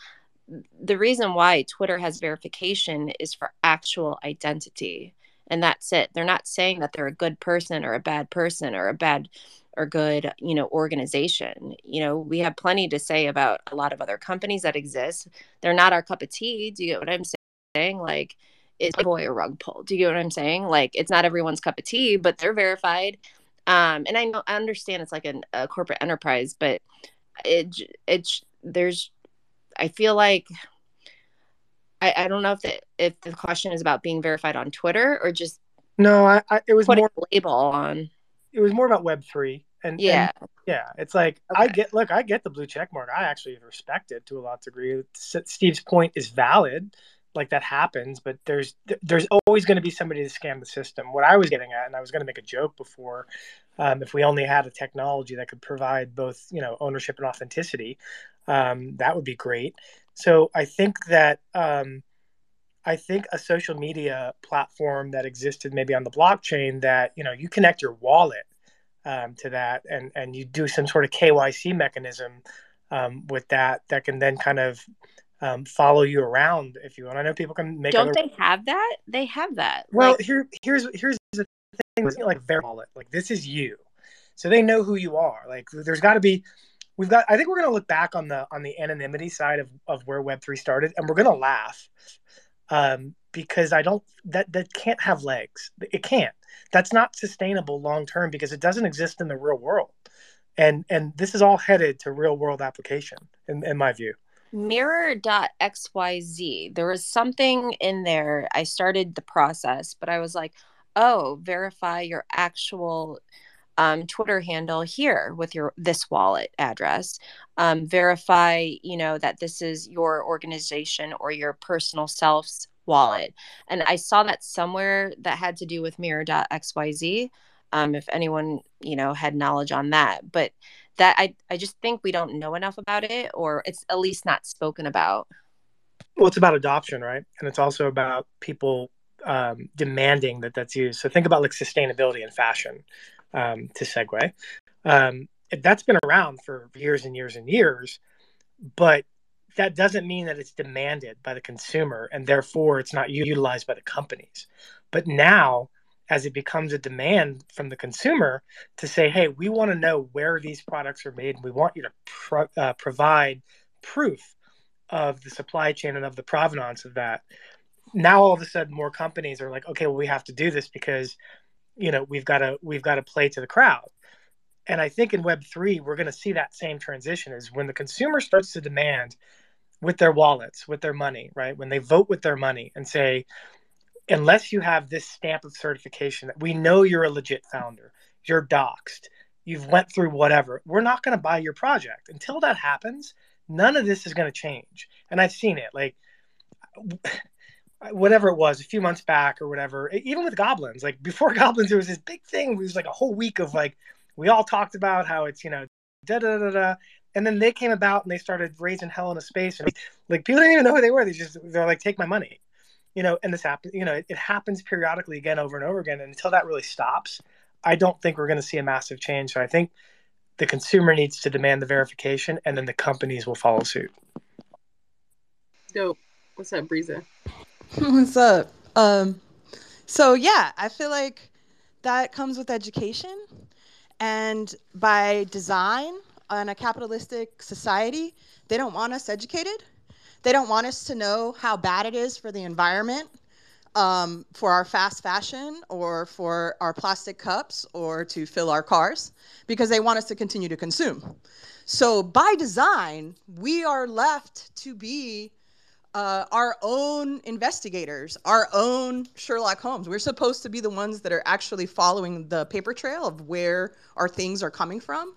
the reason why Twitter has verification is for actual identity. And that's it. They're not saying that they're a good person or a bad person or a bad or good, you know, organization. You know, we have plenty to say about a lot of other companies that exist. They're not our cup of tea. Do you get what I'm saying? Like, is boy a rug pull? Do you get what I'm saying? Like, it's not everyone's cup of tea, but they're verified. Um, and I know I understand it's like an, a corporate enterprise, but it it's there's I feel like I, I don't know if the if the question is about being verified on Twitter or just no, I, I it was more label on. It was more about Web three and yeah, and, yeah. It's like okay. I get look, I get the blue check mark. I actually respect it to a lot degree. Steve's point is valid. Like that happens, but there's there's always going to be somebody to scam the system. What I was getting at, and I was going to make a joke before, um, if we only had a technology that could provide both you know ownership and authenticity, um, that would be great. So I think that um, I think a social media platform that existed maybe on the blockchain that you know you connect your wallet um, to that and and you do some sort of KYC mechanism um, with that that can then kind of um, follow you around if you want. I know people can make. Don't other... they have that? They have that. Well, like... here here's here's the thing with like their wallet. Like this is you, so they know who you are. Like there's got to be we've got i think we're going to look back on the on the anonymity side of, of where web3 started and we're going to laugh um, because i don't that that can't have legs. It can't. That's not sustainable long term because it doesn't exist in the real world. And and this is all headed to real world application in, in my view. Mirror.xyz there was something in there. I started the process but i was like oh verify your actual um, Twitter handle here with your this wallet address. Um, verify, you know, that this is your organization or your personal self's wallet. And I saw that somewhere that had to do with mirror.xyz. Um, if anyone, you know, had knowledge on that, but that I, I just think we don't know enough about it, or it's at least not spoken about. Well, it's about adoption, right? And it's also about people um, demanding that that's used. So think about like sustainability in fashion um, to segue. Um, that's been around for years and years and years, but that doesn't mean that it's demanded by the consumer and therefore it's not utilized by the companies. But now, as it becomes a demand from the consumer to say, hey, we want to know where these products are made and we want you to pro- uh, provide proof of the supply chain and of the provenance of that. Now, all of a sudden, more companies are like, okay, well, we have to do this because you know we've got to we've got to play to the crowd. And i think in web 3 we're going to see that same transition is when the consumer starts to demand with their wallets with their money right? When they vote with their money and say unless you have this stamp of certification that we know you're a legit founder you're doxed you've went through whatever we're not going to buy your project. Until that happens none of this is going to change. And i've seen it like whatever it was a few months back or whatever even with goblins like before goblins there was this big thing it was like a whole week of like we all talked about how it's you know da da da da and then they came about and they started raising hell in a space and like people didn't even know who they were they just they're like take my money you know, and this happens, you know, it, it happens periodically again over and over again. And until that really stops, I don't think we're going to see a massive change. So I think the consumer needs to demand the verification and then the companies will follow suit. Dope. What's up, Breeza? What's up? Um, so yeah, I feel like that comes with education, and by design, in a capitalistic society, they don't want us educated. They don't want us to know how bad it is for the environment, um, for our fast fashion, or for our plastic cups, or to fill our cars, because they want us to continue to consume. So by design, we are left to be uh, our own investigators, our own Sherlock Holmes. We're supposed to be the ones that are actually following the paper trail of where our things are coming from.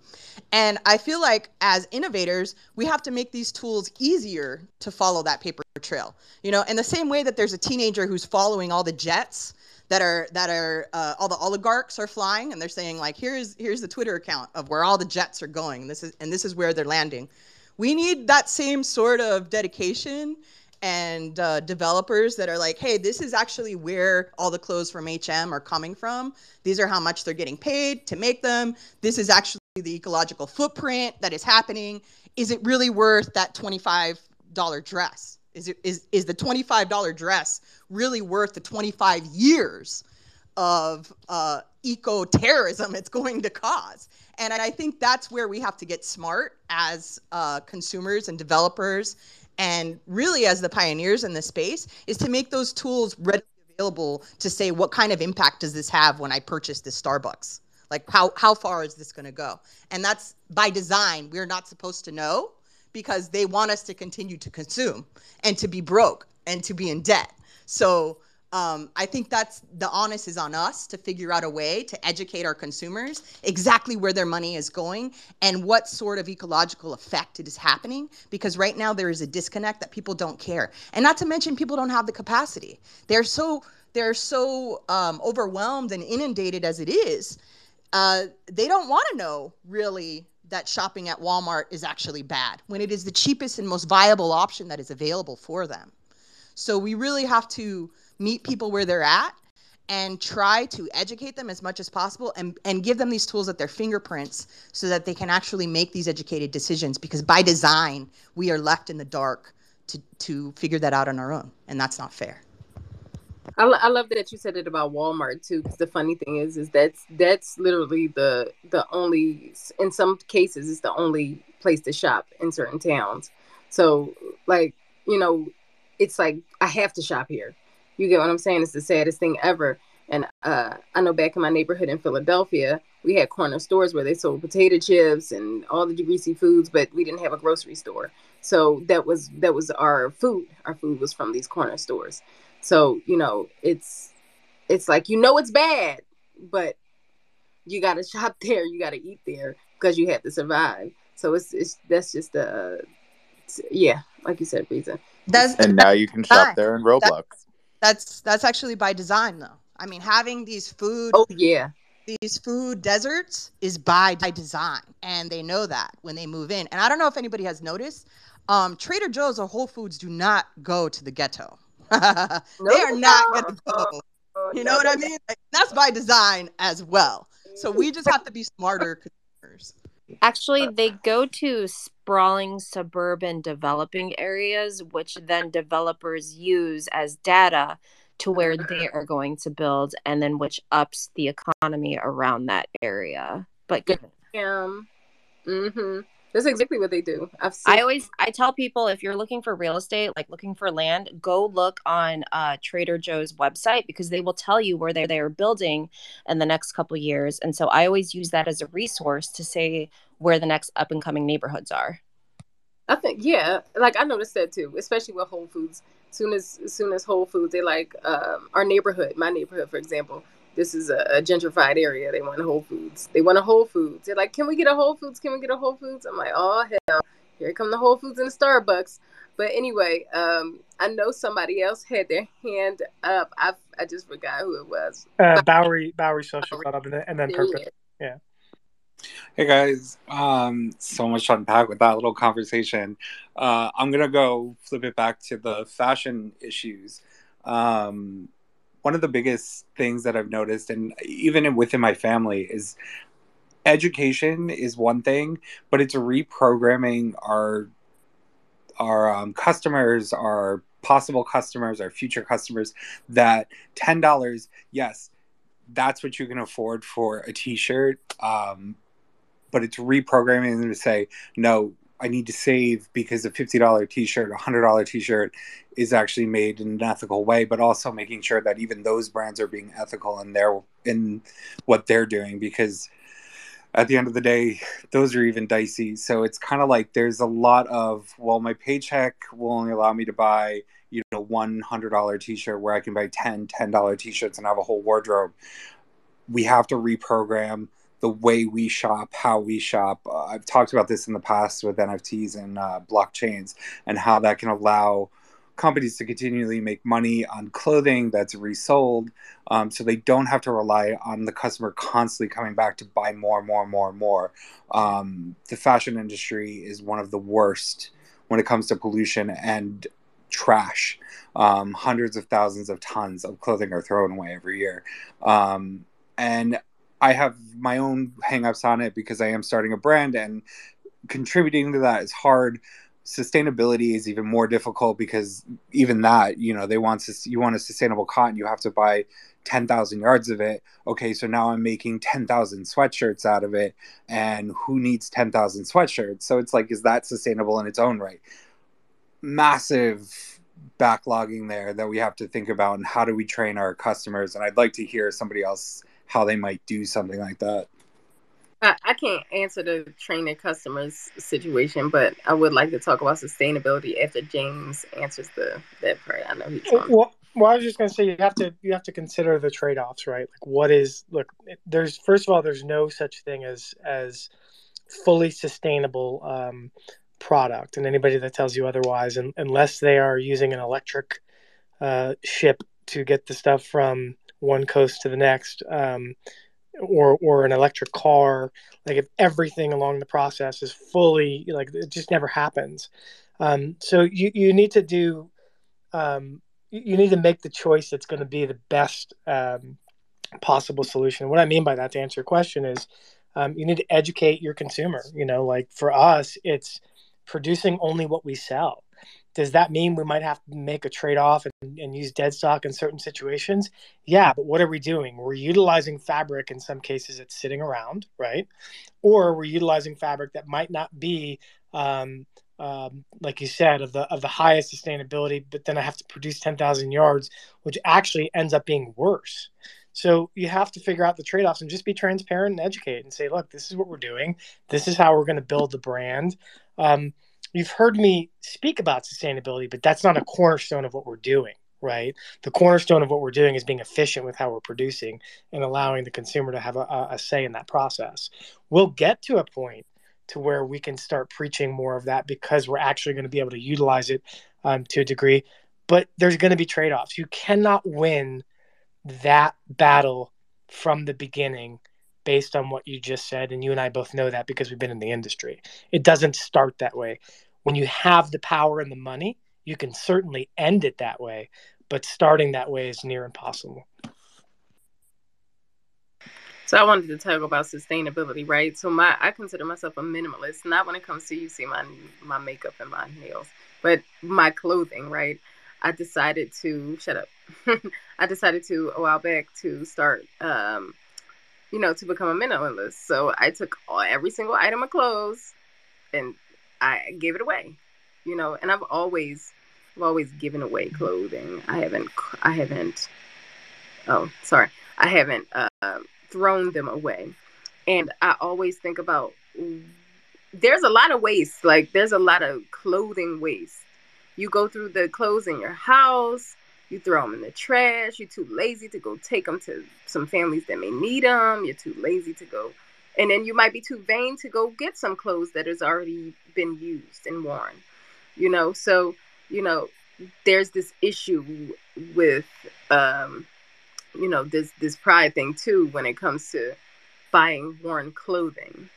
And I feel like as innovators, we have to make these tools easier to follow that paper trail. You know, in the same way that there's a teenager who's following all the jets that are that are uh, all the oligarchs are flying and they're saying like here's here's the Twitter account of where all the jets are going. This is and this is where they're landing. We need that same sort of dedication and uh, developers that are like, hey, this is actually where all the clothes from HM are coming from. These are how much they're getting paid to make them. This is actually the ecological footprint that is happening. Is it really worth that $25 dress? Is it is is the $25 dress really worth the 25 years of uh, eco terrorism it's going to cause? And I think that's where we have to get smart as uh, consumers and developers and really as the pioneers in the space is to make those tools readily available to say what kind of impact does this have when I purchase this Starbucks? Like how how far is this going to go? And that's by design. We're not supposed to know because they want us to continue to consume and to be broke and to be in debt. So um, I think that's the onus is on us to figure out a way to educate our consumers exactly where their money is going and what sort of ecological effect it is happening. Because right now there is a disconnect that people don't care, and not to mention people don't have the capacity. They're so they're so um, overwhelmed and inundated as it is. Uh, they don't want to know really that shopping at Walmart is actually bad when it is the cheapest and most viable option that is available for them. So we really have to meet people where they're at and try to educate them as much as possible and, and give them these tools at their fingerprints so that they can actually make these educated decisions because by design we are left in the dark to, to figure that out on our own and that's not fair I, I love that you said it about Walmart too. Because the funny thing is, is that's that's literally the the only in some cases it's the only place to shop in certain towns. So like you know, it's like I have to shop here. You get what I'm saying? It's the saddest thing ever. And uh, I know back in my neighborhood in Philadelphia, we had corner stores where they sold potato chips and all the greasy foods, but we didn't have a grocery store. So that was that was our food. Our food was from these corner stores. So you know, it's it's like you know it's bad, but you got to shop there. You got to eat there because you have to survive. So it's it's that's just a uh, yeah, like you said, reason. That's and now you can shop there in Roblox. That's that's that's actually by design though. I mean, having these food Oh yeah. These food deserts is by, by design, and they know that when they move in. And I don't know if anybody has noticed, um, Trader Joe's or Whole Foods do not go to the ghetto. they are not going to go. You know what I mean? Like, that's by design as well. So we just have to be smarter consumers. Actually, they go to sprawling suburban developing areas, which then developers use as data to where they are going to build, and then which ups the economy around that area. But good. Yeah. Mm-hmm. That's exactly what they do. I've seen- I always I tell people if you're looking for real estate, like looking for land, go look on uh, Trader Joe's website because they will tell you where they they are building in the next couple years. And so I always use that as a resource to say where the next up and coming neighborhoods are. I think yeah, like I noticed that too, especially with Whole Foods. Soon as, as soon as Whole Foods, they like um, our neighborhood, my neighborhood, for example this is a, a, gentrified area. They want Whole Foods. They want a Whole Foods. They're like, can we get a Whole Foods? Can we get a Whole Foods? I'm like, oh hell, here come the Whole Foods and the Starbucks. But anyway, um, I know somebody else had their hand up. I I just forgot who it was. Uh, Bowery Bowery Social Club and then, and then Purpose. Yeah. Hey guys, um, so much to unpack with that little conversation. Uh, I'm gonna go flip it back to the fashion issues. um, one of the biggest things that I've noticed, and even within my family, is education is one thing, but it's reprogramming our our um, customers, our possible customers, our future customers, that ten dollars, yes, that's what you can afford for a T-shirt. Um, but it's reprogramming them to say, no, I need to save because a fifty dollar T-shirt, a hundred dollar T-shirt is actually made in an ethical way, but also making sure that even those brands are being ethical in their in what they're doing because at the end of the day, those are even dicey. So it's kind of like there's a lot of well, my paycheck will only allow me to buy you know one hundred dollar T-shirt where I can buy 10 10 dollar T-shirts and have a whole wardrobe. We have to reprogram the way we shop, how we shop. Uh, I've talked about this in the past with NFTs and uh, blockchains and how that can allow companies to continually make money on clothing that's resold um, so they don't have to rely on the customer constantly coming back to buy more and more and more and more. Um, the fashion industry is one of the worst when it comes to pollution and trash. Um, hundreds of thousands of tons of clothing are thrown away every year. Um, and I have my own hangups on it because I am starting a brand and contributing to that is hard. Sustainability is even more difficult because even that, you know, they want to, you want a sustainable cotton, you have to buy 10,000 yards of it. Okay, so now I'm making 10,000 sweatshirts out of it. And who needs 10,000 sweatshirts? So it's like, is that sustainable in its own right? Massive backlogging there that we have to think about and how do we train our customers? And I'd like to hear somebody else how they might do something like that. I, I can't answer the training customers situation, but I would like to talk about sustainability after James answers the that part. I know he's well, well, I was just going to say you have to you have to consider the trade offs, right? Like, what is look? There's first of all, there's no such thing as as fully sustainable um, product, and anybody that tells you otherwise, and, unless they are using an electric uh, ship to get the stuff from one coast to the next, um, or or an electric car. Like if everything along the process is fully like it just never happens. Um, so you you need to do um, you need to make the choice that's going to be the best um, possible solution. What I mean by that, to answer your question, is um, you need to educate your consumer. You know, like for us, it's producing only what we sell does that mean we might have to make a trade off and, and, use dead stock in certain situations? Yeah, but what are we doing? We're utilizing fabric in some cases it's sitting around, right? Or we're utilizing fabric that might not be, um, um, like you said, of the of the highest sustainability, but then I have to produce ten thousand yards, which actually ends up being worse. So you have to figure out the trade offs and just be transparent and educate and say, look, this is what we're doing. This is how we're going to build the brand. Um, you've heard me speak about sustainability, but that's not a cornerstone of what we're doing, right? The cornerstone of what we're doing is being efficient with how we're producing and allowing the consumer to have a, a say in that process. We'll get to a point to where we can start preaching more of that because we're actually going to be able to utilize it um, to a degree. But there's going to be trade offs. You cannot win that battle from the beginning based on what you just said. And you and I both know that because we've been in the industry. It doesn't start that way. When you have the power and the money, you can certainly end it that way, but starting that way is near impossible. So I wanted to talk about sustainability, right? So my I consider myself a minimalist, not when it comes to you see my my makeup and my nails, but my clothing, right? I decided to shut up. I decided to a while back to start um, you know, to become a minimalist. So I took all, every single item of clothes and I gave it away, you know, and I've always, I've always given away clothing. I haven't, I haven't, oh, sorry, I haven't uh, thrown them away. And I always think about there's a lot of waste. Like there's a lot of clothing waste. You go through the clothes in your house, you throw them in the trash. You're too lazy to go take them to some families that may need them. You're too lazy to go. And then you might be too vain to go get some clothes that has already been used and worn. You know, so, you know, there's this issue with um, you know, this this pride thing too when it comes to buying worn clothing.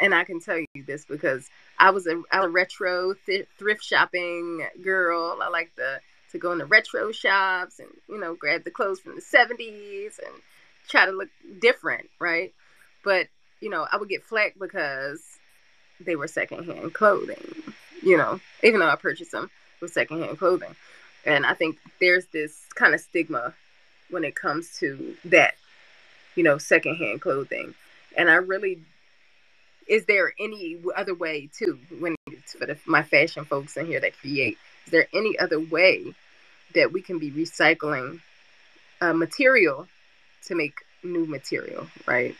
And I can tell you this because I was a, I was a retro th- thrift shopping girl. I like the to go into retro shops and you know grab the clothes from the 70s and try to look different, right? But you know, I would get flack because they were secondhand clothing. You know, even though I purchased them with secondhand clothing, and I think there's this kind of stigma when it comes to that, you know, secondhand clothing. And I really, is there any other way too? When for the, my fashion folks in here that create, is there any other way that we can be recycling uh, material to make new material, right?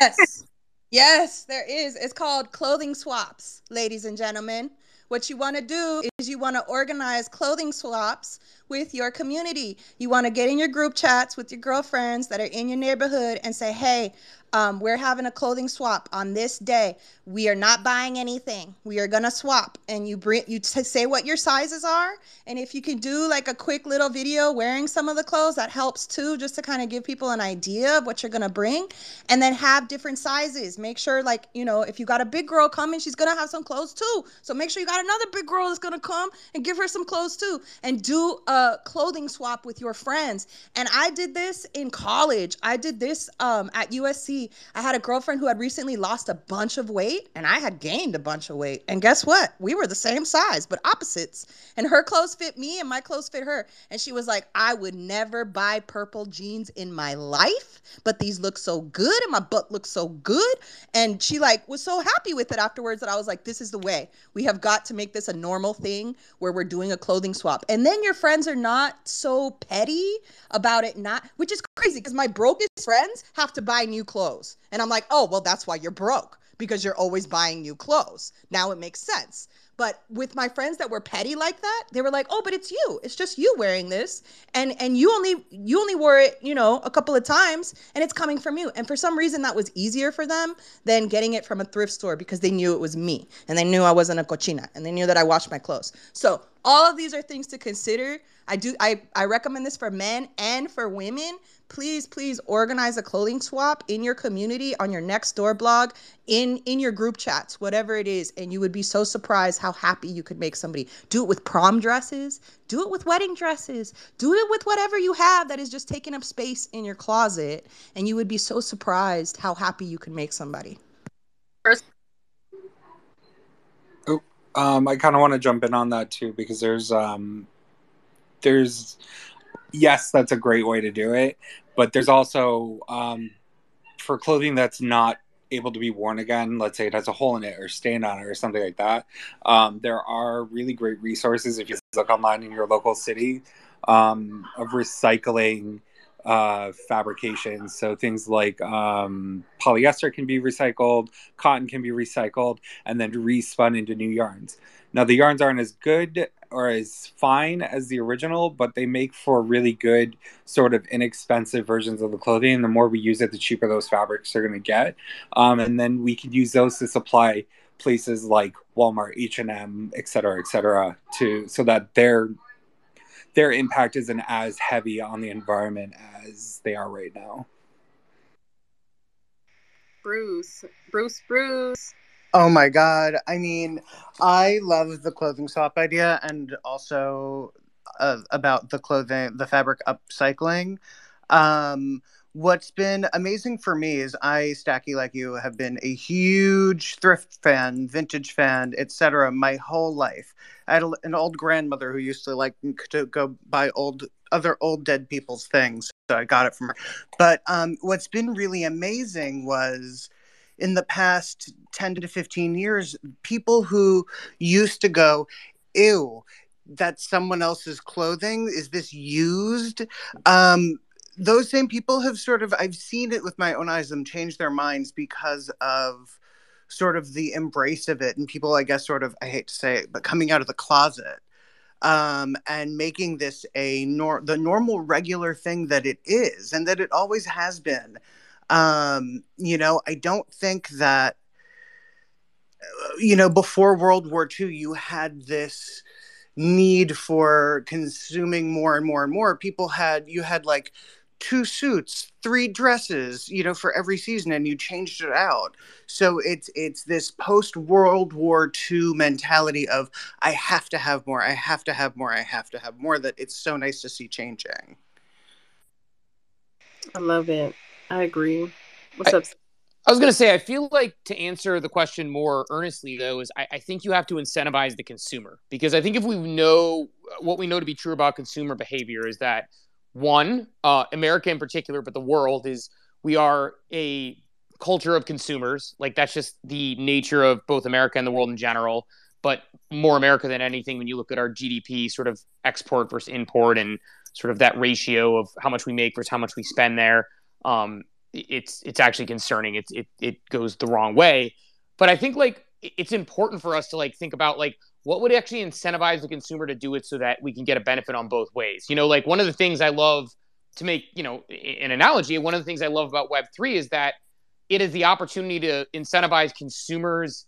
Yes. Yes, there is. It's called clothing swaps, ladies and gentlemen. What you want to do is you want to organize clothing swaps with your community. You want to get in your group chats with your girlfriends that are in your neighborhood and say, hey, um, we're having a clothing swap on this day. We are not buying anything. We are gonna swap, and you bring you t- say what your sizes are, and if you can do like a quick little video wearing some of the clothes, that helps too, just to kind of give people an idea of what you're gonna bring, and then have different sizes. Make sure like you know if you got a big girl coming, she's gonna have some clothes too. So make sure you got another big girl that's gonna come and give her some clothes too, and do a clothing swap with your friends. And I did this in college. I did this um, at USC I had a girlfriend who had recently lost a bunch of weight and I had gained a bunch of weight. And guess what? We were the same size, but opposites. And her clothes fit me and my clothes fit her. And she was like, I would never buy purple jeans in my life, but these look so good and my butt looks so good. And she like was so happy with it afterwards that I was like, this is the way. We have got to make this a normal thing where we're doing a clothing swap. And then your friends are not so petty about it not, which is crazy because my brokest friends have to buy new clothes clothes. And I'm like, oh, well, that's why you're broke because you're always buying new clothes. Now it makes sense. But with my friends that were petty like that, they were like, "Oh, but it's you. It's just you wearing this, and and you only you only wore it, you know, a couple of times, and it's coming from you." And for some reason, that was easier for them than getting it from a thrift store because they knew it was me, and they knew I wasn't a cochina, and they knew that I washed my clothes. So all of these are things to consider. I do I I recommend this for men and for women please please organize a clothing swap in your community on your next door blog in in your group chats whatever it is and you would be so surprised how happy you could make somebody. Do it with prom dresses do it with wedding dresses do it with whatever you have that is just taking up space in your closet and you would be so surprised how happy you can make somebody. Oh um, i kind of want to jump in on that too because there's um there's yes, that's a great way to do it. But there's also um, for clothing that's not able to be worn again, let's say it has a hole in it or stain on it or something like that. Um, there are really great resources if you look online in your local city um, of recycling uh, fabrications. So things like um, polyester can be recycled, cotton can be recycled, and then respun into new yarns. Now the yarns aren't as good or as fine as the original, but they make for really good, sort of inexpensive versions of the clothing. And the more we use it, the cheaper those fabrics are going to get. Um, and then we can use those to supply places like Walmart, H and M, et cetera, et cetera, to so that their their impact isn't as heavy on the environment as they are right now. Bruce, Bruce, Bruce. Oh my god. I mean, I love the clothing swap idea and also uh, about the clothing, the fabric upcycling. Um, what's been amazing for me is I, Stacky, like you, have been a huge thrift fan, vintage fan, etc. my whole life. I had an old grandmother who used to like to go buy old other old dead people's things, so I got it from her. But um, what's been really amazing was in the past 10 to 15 years, people who used to go, ew, that's someone else's clothing. Is this used? Um, those same people have sort of, I've seen it with my own eyes, them change their minds because of sort of the embrace of it. And people, I guess, sort of, I hate to say it, but coming out of the closet um, and making this a nor- the normal regular thing that it is and that it always has been um, you know, I don't think that, you know, before World War II, you had this need for consuming more and more and more. People had, you had like two suits, three dresses, you know, for every season, and you changed it out. So it's it's this post World War II mentality of I have to have more, I have to have more, I have to have more. That it's so nice to see changing. I love it. I agree. What's I, up? I was going to say, I feel like to answer the question more earnestly, though, is I, I, think you have to incentivize the consumer because I think if we know what we know to be true about consumer behavior is that one, uh, America in particular, but the world is we are a culture of consumers. Like that's just the nature of both America and the world in general, but more America than anything when you look at our GDP sort of export versus import and sort of that ratio of how much we make versus how much we spend there. Um, it's it's actually concerning. It's it it goes the wrong way. But I think like it's important for us to like think about like what would actually incentivize the consumer to do it so that we can get a benefit on both ways you know like one of the things i love to make you know an analogy one of the things i love about web3 is that it is the opportunity to incentivize consumers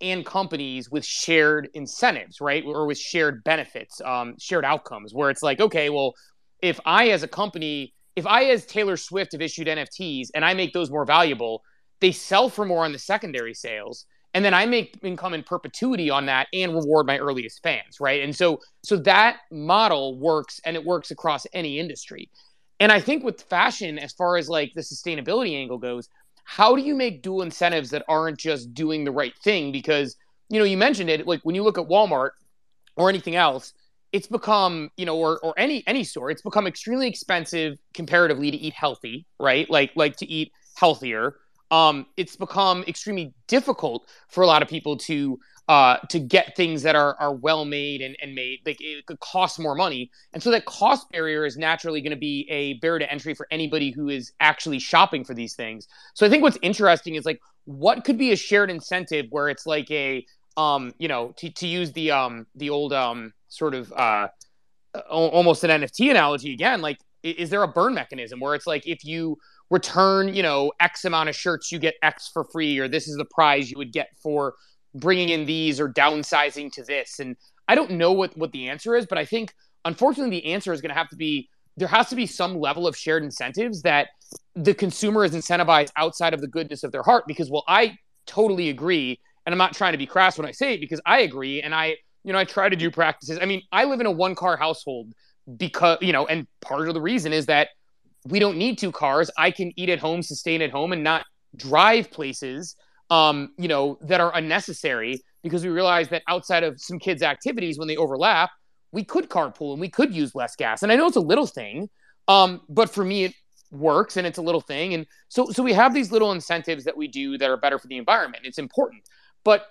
and companies with shared incentives right or with shared benefits um, shared outcomes where it's like okay well if i as a company if i as taylor swift have issued nfts and i make those more valuable they sell for more on the secondary sales and then I make income in perpetuity on that and reward my earliest fans, right? And so so that model works and it works across any industry. And I think with fashion as far as like the sustainability angle goes, how do you make dual incentives that aren't just doing the right thing because you know, you mentioned it like when you look at Walmart or anything else, it's become, you know, or or any any store, it's become extremely expensive comparatively to eat healthy, right? Like like to eat healthier. Um, it's become extremely difficult for a lot of people to uh, to get things that are are well made and, and made like it could cost more money. And so that cost barrier is naturally going to be a barrier to entry for anybody who is actually shopping for these things. So i think what's interesting is like what could be a shared incentive where it's like a um you know to, to use the um the old um sort of uh almost an nft analogy again like is there a burn mechanism where it's like if you return, you know, X amount of shirts, you get X for free, or this is the prize you would get for bringing in these or downsizing to this. And I don't know what what the answer is, but I think unfortunately the answer is going to have to be there has to be some level of shared incentives that the consumer is incentivized outside of the goodness of their heart because well I totally agree and I'm not trying to be crass when I say it because I agree and I you know I try to do practices. I mean, I live in a one car household because you know and part of the reason is that we don't need two cars. I can eat at home, sustain at home, and not drive places, um, you know, that are unnecessary because we realize that outside of some kids' activities, when they overlap, we could carpool and we could use less gas. And I know it's a little thing, um, but for me, it works and it's a little thing. And so, so we have these little incentives that we do that are better for the environment. It's important, but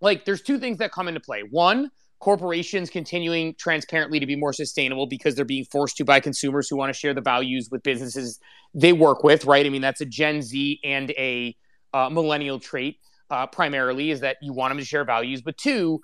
like, there's two things that come into play. One, corporations continuing transparently to be more sustainable because they're being forced to by consumers who want to share the values with businesses they work with, right? I mean, that's a Gen Z and a uh, millennial trait uh, primarily is that you want them to share values. But two,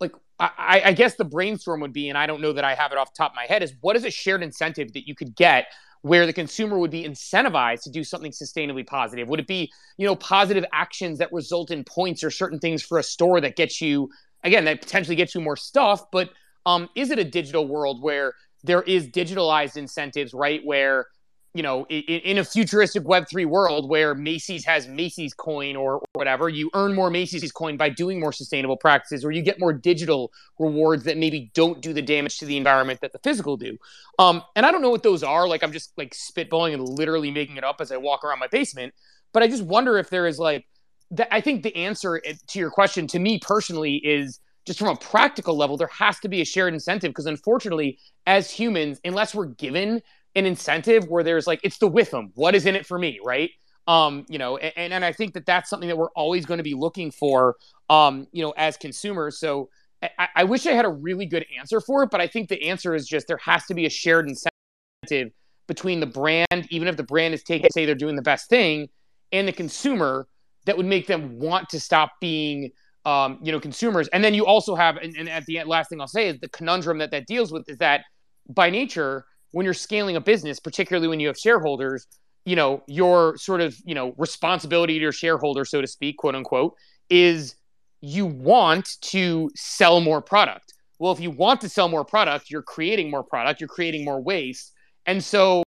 like, I, I guess the brainstorm would be, and I don't know that I have it off top of my head, is what is a shared incentive that you could get where the consumer would be incentivized to do something sustainably positive? Would it be, you know, positive actions that result in points or certain things for a store that gets you again, that potentially gets you more stuff, but um, is it a digital world where there is digitalized incentives, right? Where, you know, in, in a futuristic Web3 world where Macy's has Macy's coin or, or, whatever, you earn more Macy's coin by doing more sustainable practices, or you get more digital rewards that maybe don't do the damage to the environment that the physical do. Um, and I don't know what those are. Like, I'm just like spitballing and literally making it up as I walk around my basement. But I just wonder if there is like, the, I think the answer eh, to your question, to me personally, is just from a practical level, there has to be a shared incentive because unfortunately, as humans, unless we're given an incentive where there's like it's the with them, what is in it for me, right? Um, you know, and and I think that that's something that we're always going to be looking for, um, you know, as consumers. So I, I wish I had a really good answer for it, but I think the answer is just there has to be a shared incentive between the brand, even if the brand is taking say they're doing the best thing, and the consumer that would make them want to stop being um, you know consumers and then you also have and, and at the end, last thing i'll say is the conundrum that that deals with is that by nature when you're scaling a business particularly when you have shareholders you know your sort of you know responsibility to your shareholder so to speak quote unquote is you want to sell more product well if you want to sell more product you're creating more product you're creating more waste and so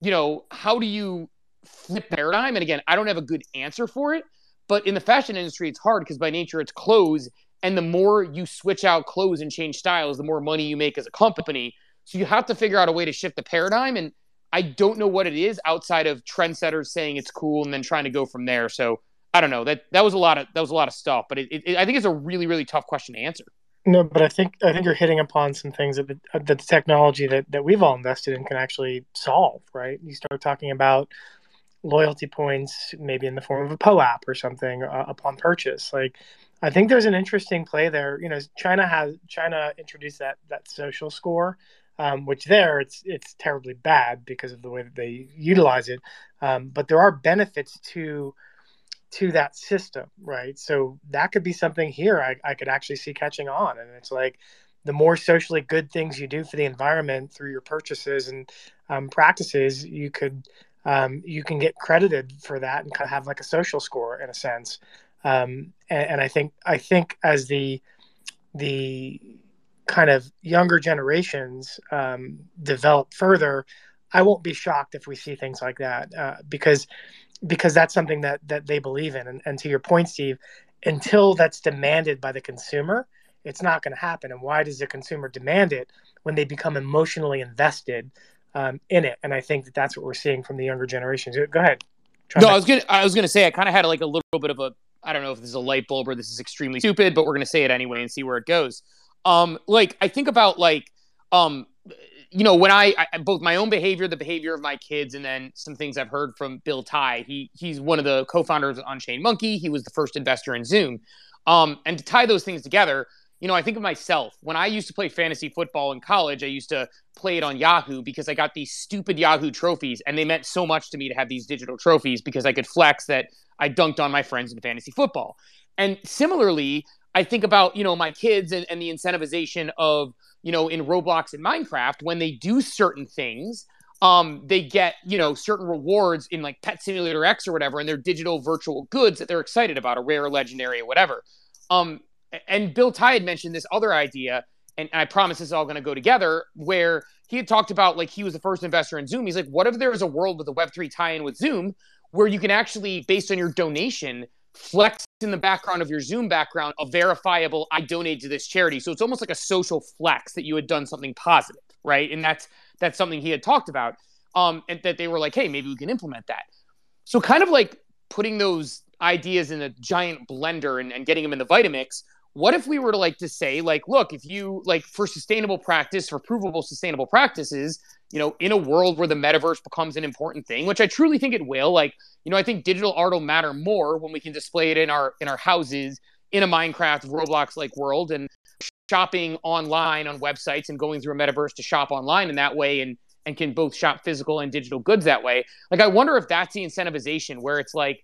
you know, how do you flip paradigm? And again, I don't have a good answer for it, but in the fashion industry, it's hard because by nature it's clothes. And the more you switch out clothes and change styles, the more money you make as a company. So you have to figure out a way to shift the paradigm. And I don't know what it is outside of trendsetters saying it's cool and then trying to go from there. So I don't know. That that was a lot of that was a lot of stuff, but it, it, I think it's a really really tough question to answer. No, but I think I think you're hitting upon some things that the, that the technology that, that we've all invested in can actually solve. Right? You start talking about loyalty points, maybe in the form of a POAP or something uh, upon purchase. Like, I think there's an interesting play there. You know, China has China introduced that that social score, um, which there it's it's terribly bad because of the way that they utilize it. Um, but there are benefits to to that system, right? So that could be something here I, I could actually see catching on. And it's like the more socially good things you do for the environment through your purchases and um, practices, you could um, you can get credited for that and kind of have like a social score in a sense. Um, and, and I think I think as the the kind of younger generations um, develop further, I won't be shocked if we see things like that uh, because because that's something that that they believe in. And, and to your point, Steve, until that's demanded by the consumer, it's not going to happen. And why does the consumer demand it when they become emotionally invested um, in it? And I think that that's what we're seeing from the younger generations. Go ahead. Try no, I was gonna I was gonna say I kind of had like a little bit of a I don't know if this is a light bulb or this is extremely stupid, but we're gonna say it anyway and see where it goes. Um, like I think about like um you know, when I, I, both my own behavior, the behavior of my kids, and then some things I've heard from Bill Tai. He he's one of the co-founders of Unchained Monkey. He was the first investor in Zoom. Um, and to tie those things together, you know, I think of myself when I used to play fantasy football in college. I used to play it on Yahoo because I got these stupid Yahoo trophies, and they meant so much to me to have these digital trophies because I could flex that I dunked on my friends in fantasy football. And similarly, I think about you know my kids and, and the incentivization of you know, in Roblox and Minecraft, when they do certain things, um, they get, you know, certain rewards in like Pet Simulator X or whatever, and they're digital virtual goods that they're excited about, a rare, legendary, or whatever. Um, and Bill Tai had mentioned this other idea, and, and I promise this is all going to go together, where he had talked about like he was the first investor in Zoom. He's like, what if there is a world with a Web3 tie in with Zoom where you can actually, based on your donation, flex in the background of your Zoom background a verifiable I donated to this charity. So it's almost like a social flex that you had done something positive, right? And that's that's something he had talked about. Um, and that they were like, hey, maybe we can implement that. So kind of like putting those ideas in a giant blender and, and getting them in the Vitamix. What if we were to like to say, like, look, if you like for sustainable practice, for provable sustainable practices, you know, in a world where the metaverse becomes an important thing, which I truly think it will. Like, you know, I think digital art will matter more when we can display it in our in our houses in a Minecraft Roblox like world and shopping online on websites and going through a metaverse to shop online in that way and and can both shop physical and digital goods that way. Like I wonder if that's the incentivization where it's like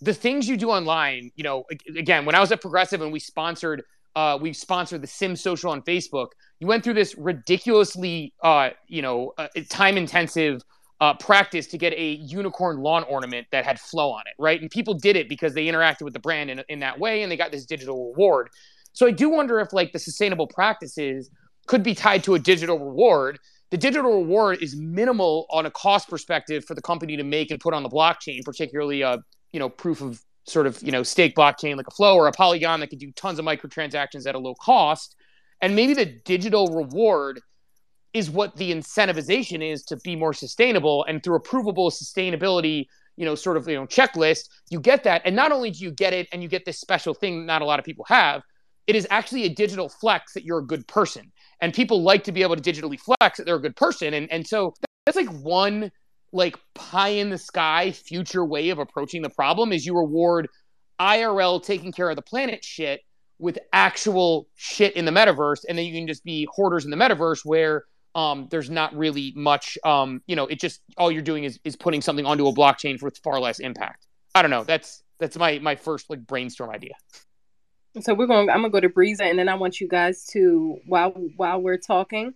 the things you do online, you know, again, when I was at Progressive and we sponsored uh, we sponsored the Sim Social on Facebook. You went through this ridiculously, uh, you know, uh, time intensive uh, practice to get a unicorn lawn ornament that had Flo on it, right? And people did it because they interacted with the brand in, in that way and they got this digital reward. So I do wonder if like the sustainable practices could be tied to a digital reward. The digital reward is minimal on a cost perspective for the company to make and put on the blockchain, particularly a you know proof of sort of you know stake blockchain like a flow or a polygon that could do tons of microtransactions at a low cost. And maybe the digital reward is what the incentivization is to be more sustainable. And through a provable sustainability you know sort of you know checklist you get that. And not only do you get it and you get this special thing not a lot of people have it is actually a digital flex that you're a good person. And people like to be able to digitally flex that they're a good person. And and so that's like one like pie in the sky future way of approaching the problem is you reward IRL taking care of the planet shit with actual shit in the metaverse and then you can just be hoarders in the metaverse where um, there's not really much um, you know it just all you're doing is, is putting something onto a blockchain with far less impact. I don't know. That's that's my my first like brainstorm idea. So we're going i'm gonna go to Brisa and then i want you guys to while while we're talking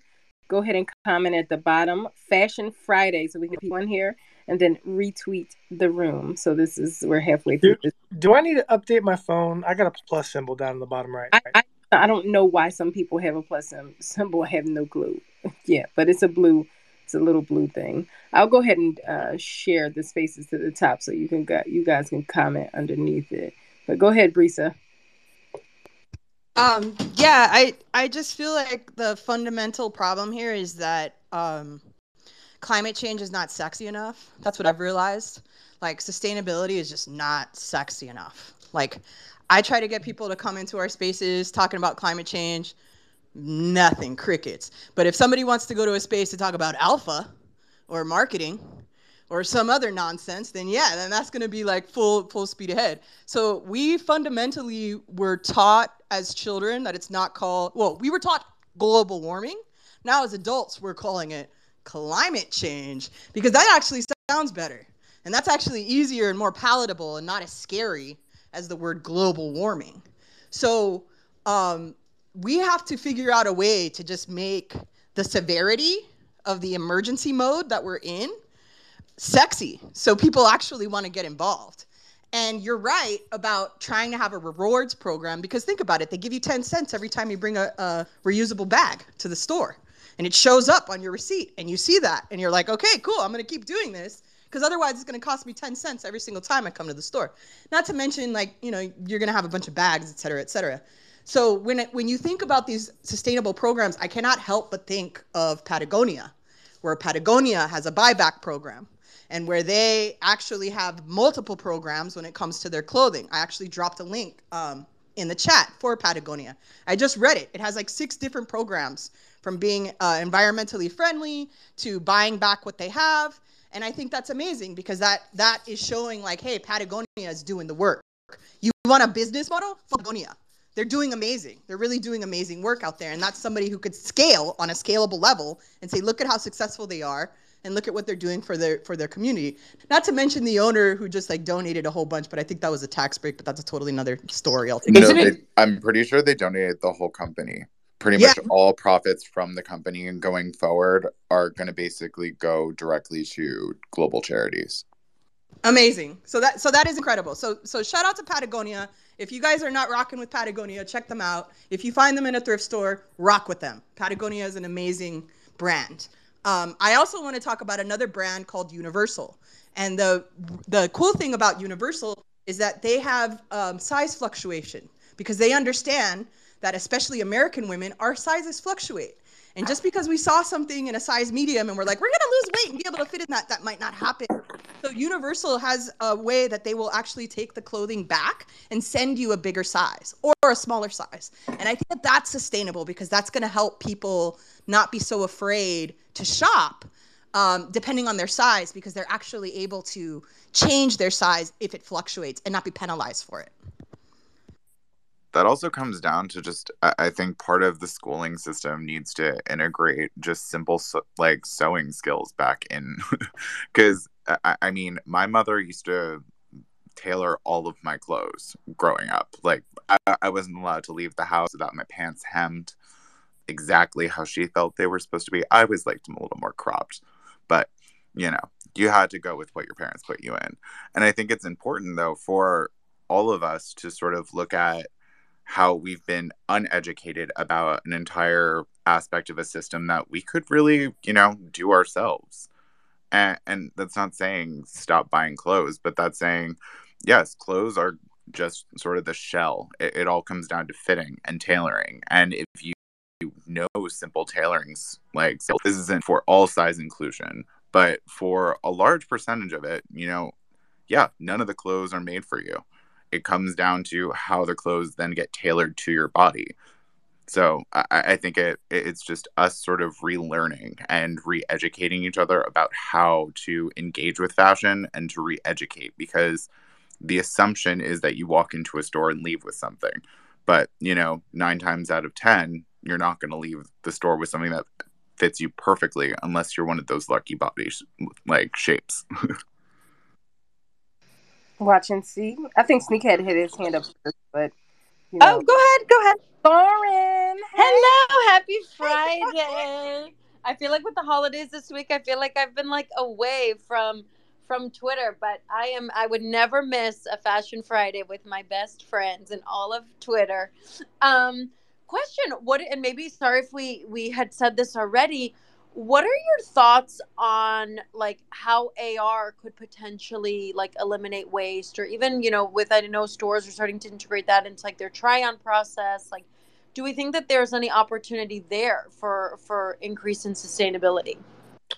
go ahead and comment at the bottom Fashion Friday so we can keep on here and then retweet the room. So this is we're halfway through. Do, do I need to update my phone? I got a plus symbol down in the bottom right. I, I, I don't know why some people have a plus symbol. I have no clue. yeah, but it's a blue It's a little blue thing. I'll go ahead and uh, share the spaces to the top so you can you guys can comment underneath it. But go ahead, Brisa. Um, yeah, I I just feel like the fundamental problem here is that um, climate change is not sexy enough. That's what I've realized. Like sustainability is just not sexy enough. Like I try to get people to come into our spaces talking about climate change nothing, crickets. But if somebody wants to go to a space to talk about alpha or marketing or some other nonsense, then yeah, then that's going to be like full full speed ahead. So we fundamentally were taught as children that it's not called well, we were taught global warming. Now as adults, we're calling it climate change because that actually sounds better. And that's actually easier and more palatable and not as scary as the word global warming. So um, we have to figure out a way to just make the severity of the emergency mode that we're in sexy so people actually want to get involved. And you're right about trying to have a rewards program because think about it, they give you 10 cents every time you bring a, a reusable bag to the store. And it shows up on your receipt and you see that and you're like, okay, cool, I'm gonna keep doing this because otherwise it's going to cost me 10 cents every single time I come to the store. Not to mention, like, you know, you're going to have a bunch of bags, et cetera, et cetera. So when it, when you think about these sustainable programs, I cannot help but think of Patagonia, where Patagonia has a buyback program and where they actually have multiple programs when it comes to their clothing. I actually dropped a link um, in the chat for Patagonia. I just read it. It has like six different programs from being uh, environmentally friendly to buying back what they have. And I think that's amazing because that that is showing like, hey, Patagonia is doing the work. You want a business model? Patagonia they're doing amazing. They're really doing amazing work out there. And that's somebody who could scale on a scalable level and say, look at how successful they are and look at what they're doing for their for their community. Not to mention the owner who just like donated a whole bunch, but I think that was a tax break, but that's a totally another story altogether. No, they, I'm pretty sure they donated the whole company. Pretty yeah. much all profits from the company and going forward are going to basically go directly to global charities. Amazing. So that so that is incredible. So so shout out to Patagonia. If you guys are not rocking with Patagonia, check them out. If you find them in a thrift store, rock with them. Patagonia is an amazing brand. Um, I also want to talk about another brand called Universal. And the the cool thing about Universal is that they have um, size fluctuation because they understand that especially American women, our sizes fluctuate. And just because we saw something in a size medium and we're like, we're gonna lose weight and be able to fit in that, that might not happen. So Universal has a way that they will actually take the clothing back and send you a bigger size or a smaller size. And I think that that's sustainable because that's gonna help people not be so afraid to shop um, depending on their size because they're actually able to change their size if it fluctuates and not be penalized for it that also comes down to just i think part of the schooling system needs to integrate just simple like sewing skills back in. Because I, mean my mother used to tailor all of my clothes growing up. Like I, I wasn't allowed to leave the house without my pants hemmed exactly how she felt they were supposed to be. I always liked them a little more cropped but you know you had to go with what your parents put you in. And i think it's important though for all of us to sort of look at how we've been uneducated about an entire aspect of a system that we could really, you know, do ourselves. And, and that's not saying stop buying clothes, but that's saying, yes, clothes are just sort of the shell. It, it all comes down to fitting and tailoring. And if you, know simple tailorings, like this isn't for all size inclusion, but for a large percentage of it, you know, yeah, none of the clothes are made for you it comes down to how the clothes then get tailored to your body. So I, I think it it's just us sort of relearning and re-educating each other about how to engage with fashion and to re-educate because the assumption is that you walk into a store and leave with something. But, you know, nine times out of 10, you're not going to leave the store with something that fits you perfectly unless you're one of those lucky bodies like shapes. Watch and see. I think Sneakhead hit his hand up first, but you know. oh, go ahead, go ahead, Lauren. Hello, happy Friday. I feel like with the holidays this week, I feel like I've been like away from from Twitter, but I am I would never miss a Fashion Friday with my best friends and all of Twitter. Um, question: What? And maybe sorry if we we had said this already. What are your thoughts on like how AR could potentially like eliminate waste or even, you know, with I know stores are starting to integrate that into like their try on process. Like do we think that there's any opportunity there for for increase in sustainability?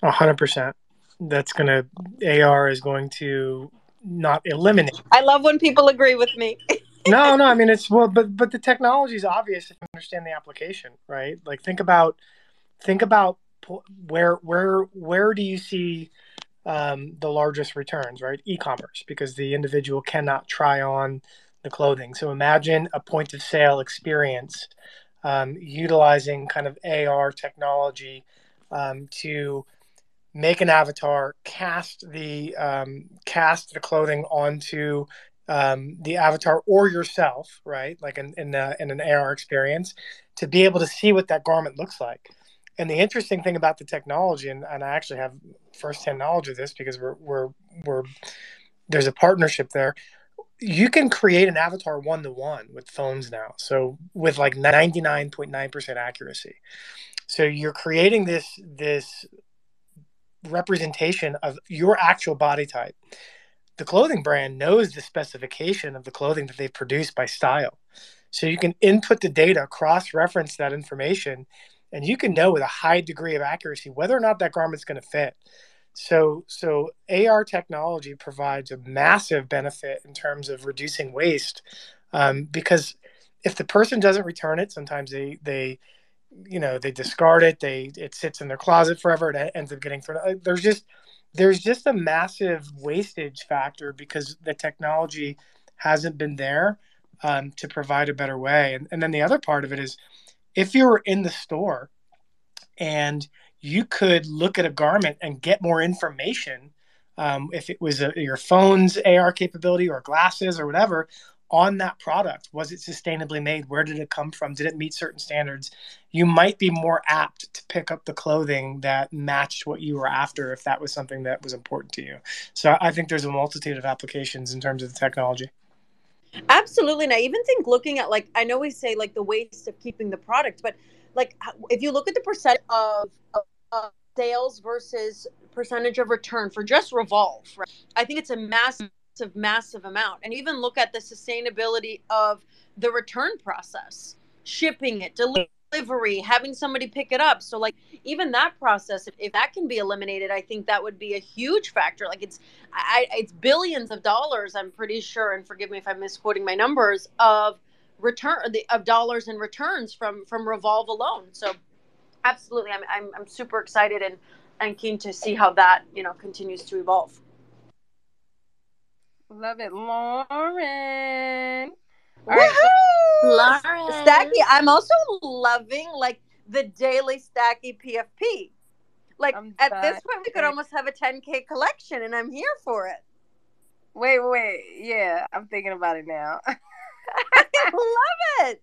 Hundred percent. That's gonna AR is going to not eliminate. I love when people agree with me. no, no. I mean, it's well, but but the technology is obvious if you understand the application, right? Like think about think about where where where do you see um, the largest returns, right? E-commerce, because the individual cannot try on the clothing. So imagine a point of sale experience um, utilizing kind of AR technology um, to make an avatar, cast the um, cast the clothing onto um, the avatar or yourself, right? Like in in, in an AR experience, to be able to see what that garment looks like. And the interesting thing about the technology, and, and I actually have firsthand knowledge of this because we're we're we're there's a partnership there. You can create an avatar one to one with phones now, so with like ninety nine point nine percent accuracy. So you're creating this this representation of your actual body type. The clothing brand knows the specification of the clothing that they've produced by style. So you can input the data, cross reference that information, and you can know with a high degree of accuracy whether or not that garment's going to fit. So, so AR technology provides a massive benefit in terms of reducing waste, um, because if the person doesn't return it, sometimes they they you know they discard it they it sits in their closet forever it ends up getting thrown uh, there's just there's just a massive wastage factor because the technology hasn't been there um, to provide a better way and, and then the other part of it is if you were in the store and you could look at a garment and get more information um, if it was a, your phone's ar capability or glasses or whatever on that product was it sustainably made? Where did it come from? Did it meet certain standards? You might be more apt to pick up the clothing that matched what you were after if that was something that was important to you. So i think there's a multitude of applications in terms of the technology absolutely and i even think looking at like i know we say like the waste of keeping the product but like if you look at the percent of, of, of sales versus percentage of return for just revolve right? i think it's a massive massive, amount. And even look at the sustainability of the return process, shipping it, delivery, having somebody pick it up. So, like, even that process, if, if that can be eliminated, I think that would be a huge factor. Like, it's I, it's billions of dollars, I'm pretty sure, and forgive me if I'm misquoting my numbers of return of dollars and returns from from Revolve alone. So, absolutely, I'm I'm, I'm super excited and and keen to see how that you know continues to evolve. Love it, Lauren. Right. Lauren. Stacky, I'm also loving like the daily Stacky PFP. Like I'm at this point, we could almost have a 10k collection, and I'm here for it. Wait, wait, yeah, I'm thinking about it now. I love it.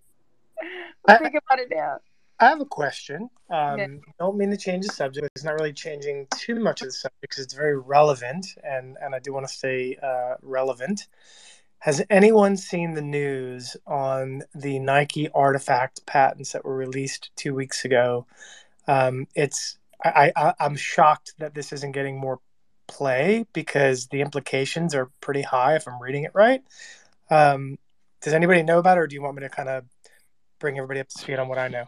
I'm thinking about it now. I have a question. Um, yeah. Don't mean to change the subject. It's not really changing too much of the subject because it's very relevant, and and I do want to stay uh, relevant. Has anyone seen the news on the Nike RTFKT patents that were released two weeks ago? Um, it's I, I I'm shocked that this isn't getting more play because the implications are pretty high if I'm reading it right. Um, does anybody know about it, or do you want me to kind of bring everybody up to speed on what I know?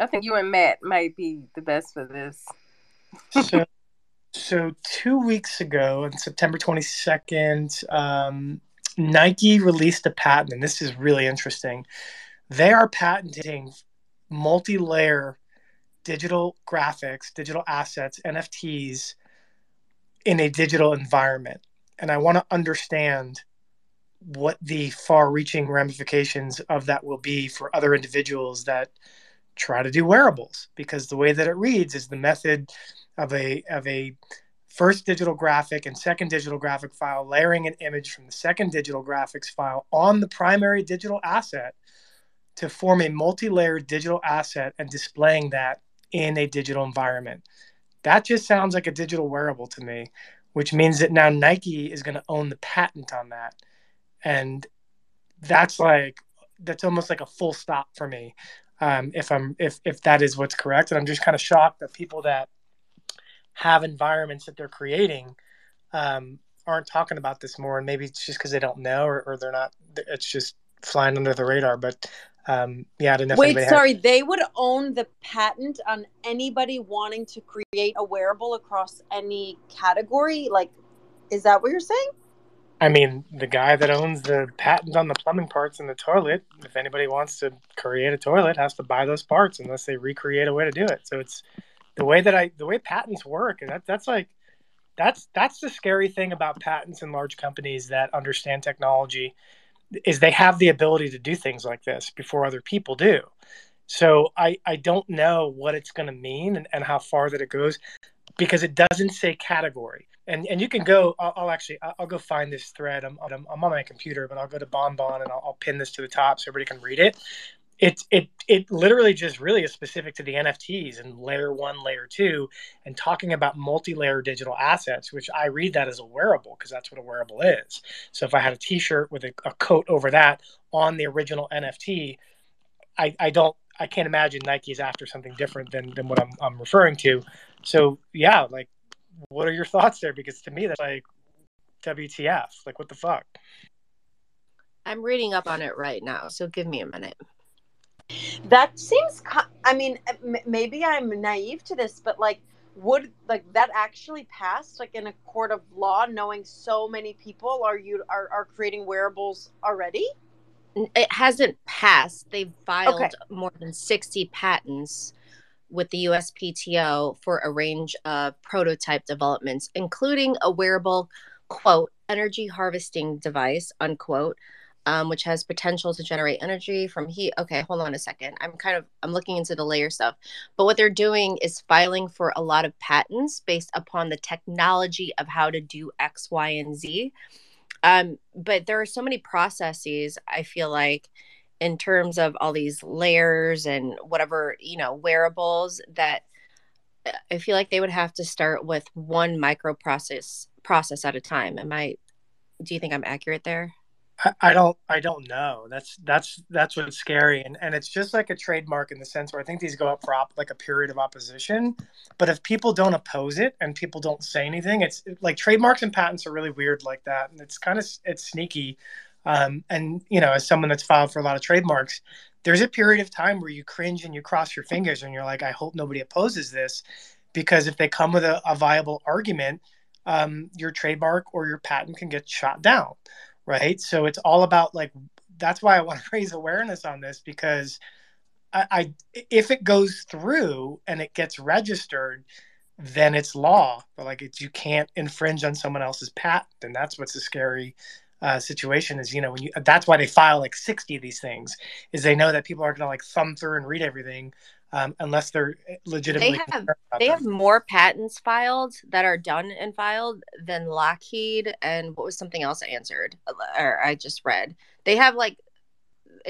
I think you and Matt might be the best for this. so, so two weeks ago, on September 22nd, um, Nike released a patent, and this is really interesting. They are patenting multi layer digital graphics, digital assets, NFTs in a digital environment. And I want to understand what the far reaching ramifications of that will be for other individuals that try to do wearables because the way that it reads is the method of a of a first digital graphic and second digital graphic file layering an image from the second digital graphics file on the primary digital asset to form a multi-layered digital asset and displaying that in a digital environment. That just sounds like a digital wearable to me, which means that now Nike is going to own the patent on that. And that's like that's almost like a full stop for me Um, if I'm if if that is what's correct, and I'm just kind of shocked that people that have environments that they're creating um, aren't talking about this more, and maybe it's just because they don't know or, or they're not. It's just flying under the radar. But um, yeah, I didn't know. Wait, anybody had- sorry, they would own the patent on anybody wanting to create a wearable across any category? Like, is that what you're saying? I mean, the guy that owns the patent on the plumbing parts in the toilet, if anybody wants to create a toilet, has to buy those parts unless they recreate a way to do it. So it's the way that I the way patents work, and that that's like that's that's the scary thing about patents and large companies that understand technology is they have the ability to do things like this before other people do. So I I don't know what it's going to mean and, and how far that it goes because it doesn't say category. And and you can go. I'll, I'll actually I'll, go find this thread. I'm, I'm I'm on my computer, but I'll go to Bonbon and I'll, I'll pin this to the top so everybody can read it. It it it literally just really is specific to the NFTs and layer one, layer two, and talking about multi-layer digital assets, which I read that as a wearable because that's what a wearable is. So if I had a T-shirt with a, a coat over that on the original NFT, I, I don't I can't imagine Nike is after something different than than what I'm I'm referring to. So yeah, like what are your thoughts there? Because to me that's like WTF? Like what the fuck? I'm reading up on it right now, so give me a minute. That seems. I mean, maybe I'm naive to this, but like, would like that actually pass like in a court of law, knowing so many people are you are, are creating wearables already? It hasn't passed. They've filed Okay. more than 60 patents with the USPTO for a range of prototype developments, including a wearable, quote, energy harvesting device, unquote, um, which has potential to generate energy from heat. Okay, hold on a second. I'm kind of I'm looking into the layer stuff. But what they're doing is filing for a lot of patents based upon the technology of how to do X, Y, and Z. Um, but there are so many processes, I feel like, in terms of all these layers and whatever, you know, wearables that uh, I feel like they would have to start with one microprocess process at a time. Am I do you think I'm accurate there? I, don't I don't know. That's that's that's what's scary, and and it's just like a trademark in the sense where I think these go up for op, like a period of opposition. But if people don't oppose it and people don't say anything, it's like trademarks and patents are really weird like that, and it's kind of it's sneaky. Um, and you know, as someone that's filed for a lot of trademarks, there's a period of time where you cringe and you cross your fingers and you're like, I hope nobody opposes this, because if they come with a, a viable argument, um, your trademark or your patent can get shot down right? So it's all about like that's why I want to raise awareness on this because I, I if it goes through and it gets registered, then it's law. But like it's you can't infringe on someone else's patent, and that's what's a scary uh, situation. Is you know when you that's why they file like sixty of these things is they know that people aren't going to like thumb through and read everything um, unless they're legitimately They have they them. have more patents filed that are done and filed than Lockheed and what was something else I answered or I just read. They have like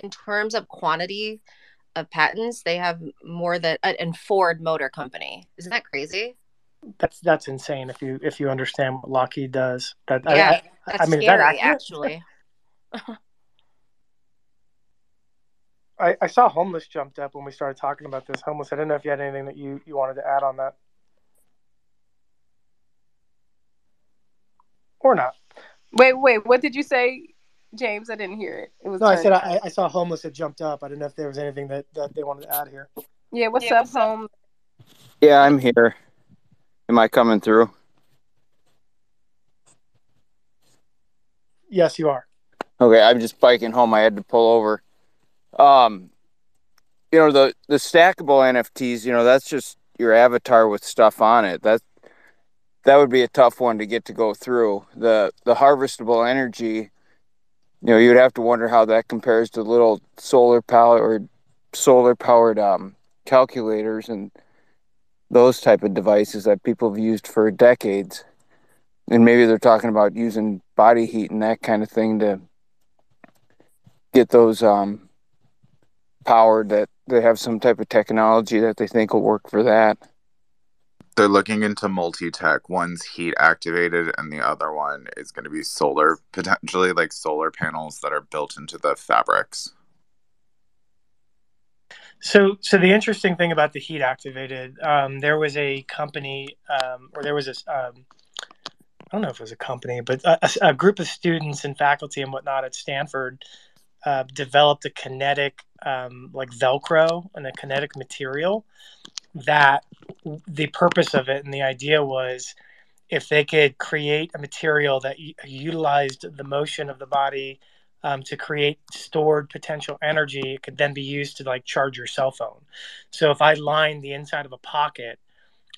in terms of quantity of patents, they have more than uh, and Ford Motor Company. Isn't that crazy? That's that's insane if you if you understand what Lockheed does. That Yeah, I, that's I mean, is that scary actually. I, I saw homeless jumped up when we started talking about this. Homeless. I didn't know if you had anything that you, you wanted to add on that, or not. Wait, wait. What did you say, James? I didn't hear it. It was. No, I said. I, I saw homeless had jumped up. I didn't know if there was anything that, that they wanted to add here. Yeah. What's up, home? Yeah, I'm here. Am I coming through? Yes, you are. Okay, I'm just biking home. I had to pull over. Um, you know the the stackable NFTs. You know that's just your avatar with stuff on it. That that would be a tough one to get to go through. The the harvestable energy. You know, you'd have to wonder how that compares to little solar powered solar powered um, calculators and those type of devices that people have used for decades. And maybe they're talking about using body heat and that kind of thing to get those um, powered that they have some type of technology that they think will work for that. They're looking into multi tech. One's heat activated, and the other one is going to be solar, potentially like solar panels that are built into the fabrics. So, so the interesting thing about the heat activated, um, there was a company, um, or there was a, um, I don't know if it was a company, but a, a, group of students and faculty and whatnot at Stanford uh, developed a kinetic, um, like Velcro and a kinetic material that the purpose of it and the idea was if they could create a material that utilized the motion of the body um, to create stored potential energy, it could then be used to like charge your cell phone. So if I line the inside of a pocket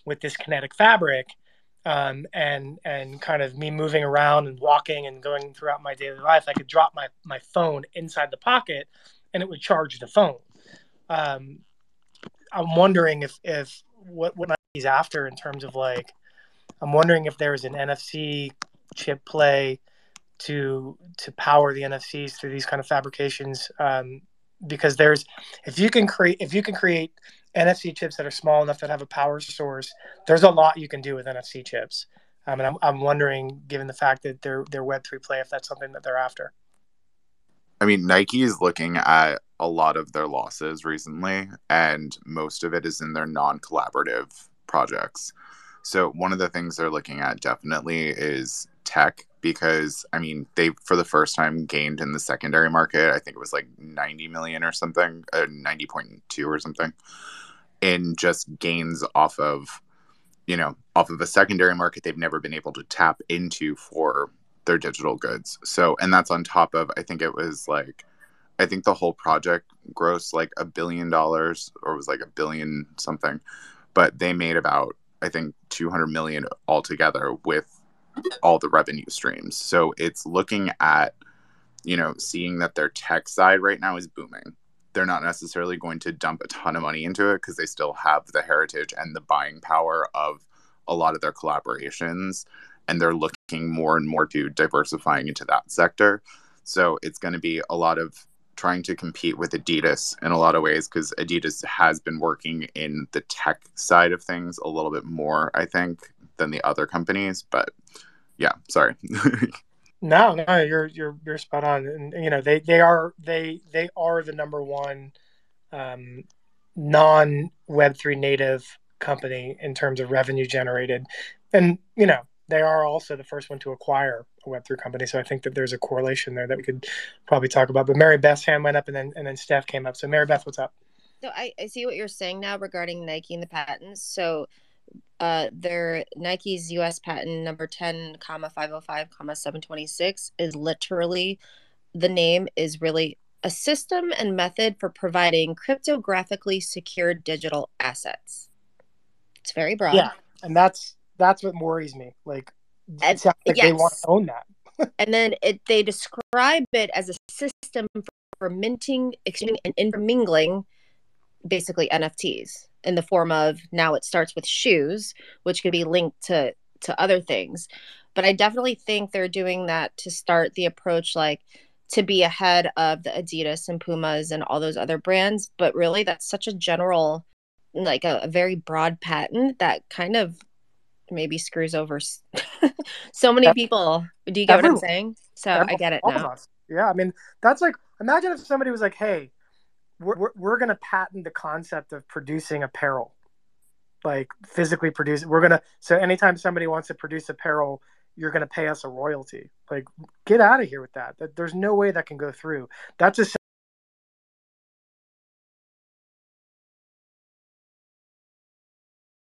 with this kinetic fabric, um, and and kind of me moving around and walking and going throughout my daily life, I could drop my my phone inside the pocket, and it would charge the phone. Um, I'm wondering if if what what he's after in terms of like, I'm wondering if there's an NFC chip play to to power the NFCs through these kind of fabrications. Um, because there's if you can create if you can create NFC chips that are small enough that have a power source, there's a lot you can do with NFC chips. Um, and I'm, I'm wondering, given the fact that they're they're Web three play, if that's something that they're after. I mean, Nike is looking at a lot of their losses recently, and most of it is in their non collaborative projects. So, one of the things they're looking at definitely is tech because, I mean, they for the first time gained in the secondary market. I think it was like 90 million or something, uh, 90.2 or something, in just gains off of, you know, off of a secondary market they've never been able to tap into for their digital goods. So, and that's on top of, I think it was like, I think the whole project grossed like a billion dollars or was like a billion something, but they made about, I think, 200 million altogether with all the revenue streams. So it's looking at, you know, seeing that their tech side right now is booming. They're not necessarily going to dump a ton of money into it because they still have the heritage and the buying power of a lot of their collaborations and they're looking more and more to diversifying into that sector. So it's going to be a lot of trying to compete with Adidas in a lot of ways because Adidas has been working in the tech side of things a little bit more, I think, than the other companies. But yeah, sorry. no, no, you're you're you're spot on, and you know they they are they they are the number one um, non Web three native company in terms of revenue generated, and you know they are also the first one to acquire a Web3 company. So I think that there's a correlation there that we could probably talk about. But Mary Beth's hand went up and then and then Steph came up. So Mary Beth, what's up? So I, I see what you're saying now regarding Nike and the patents. So uh their Nike's US patent number 10, comma 505, comma 726 is literally the name is really a system and method for providing cryptographically secured digital assets. It's very broad. Yeah. And that's that's what worries me. Like, it sounds like yes. they want to own that. and then it, they describe it as a system for, for minting, exchanging, and intermingling basically NFTs in the form of now it starts with shoes, which could be linked to to other things. But I definitely think they're doing that to start the approach like to be ahead of the Adidas and Pumas and all those other brands. But really, that's such a general, like a, a very broad patent that kind of maybe screws over so many people. Do you get Everyone. what I'm saying? So I get it now. Yeah, I mean that's like imagine if somebody was like, "Hey, we're we're, we're going to patent the concept of producing apparel, like physically produce. We're gonna so anytime somebody wants to produce apparel." You're going to pay us a royalty. Like, get out of here with that. That there's no way that can go through. That's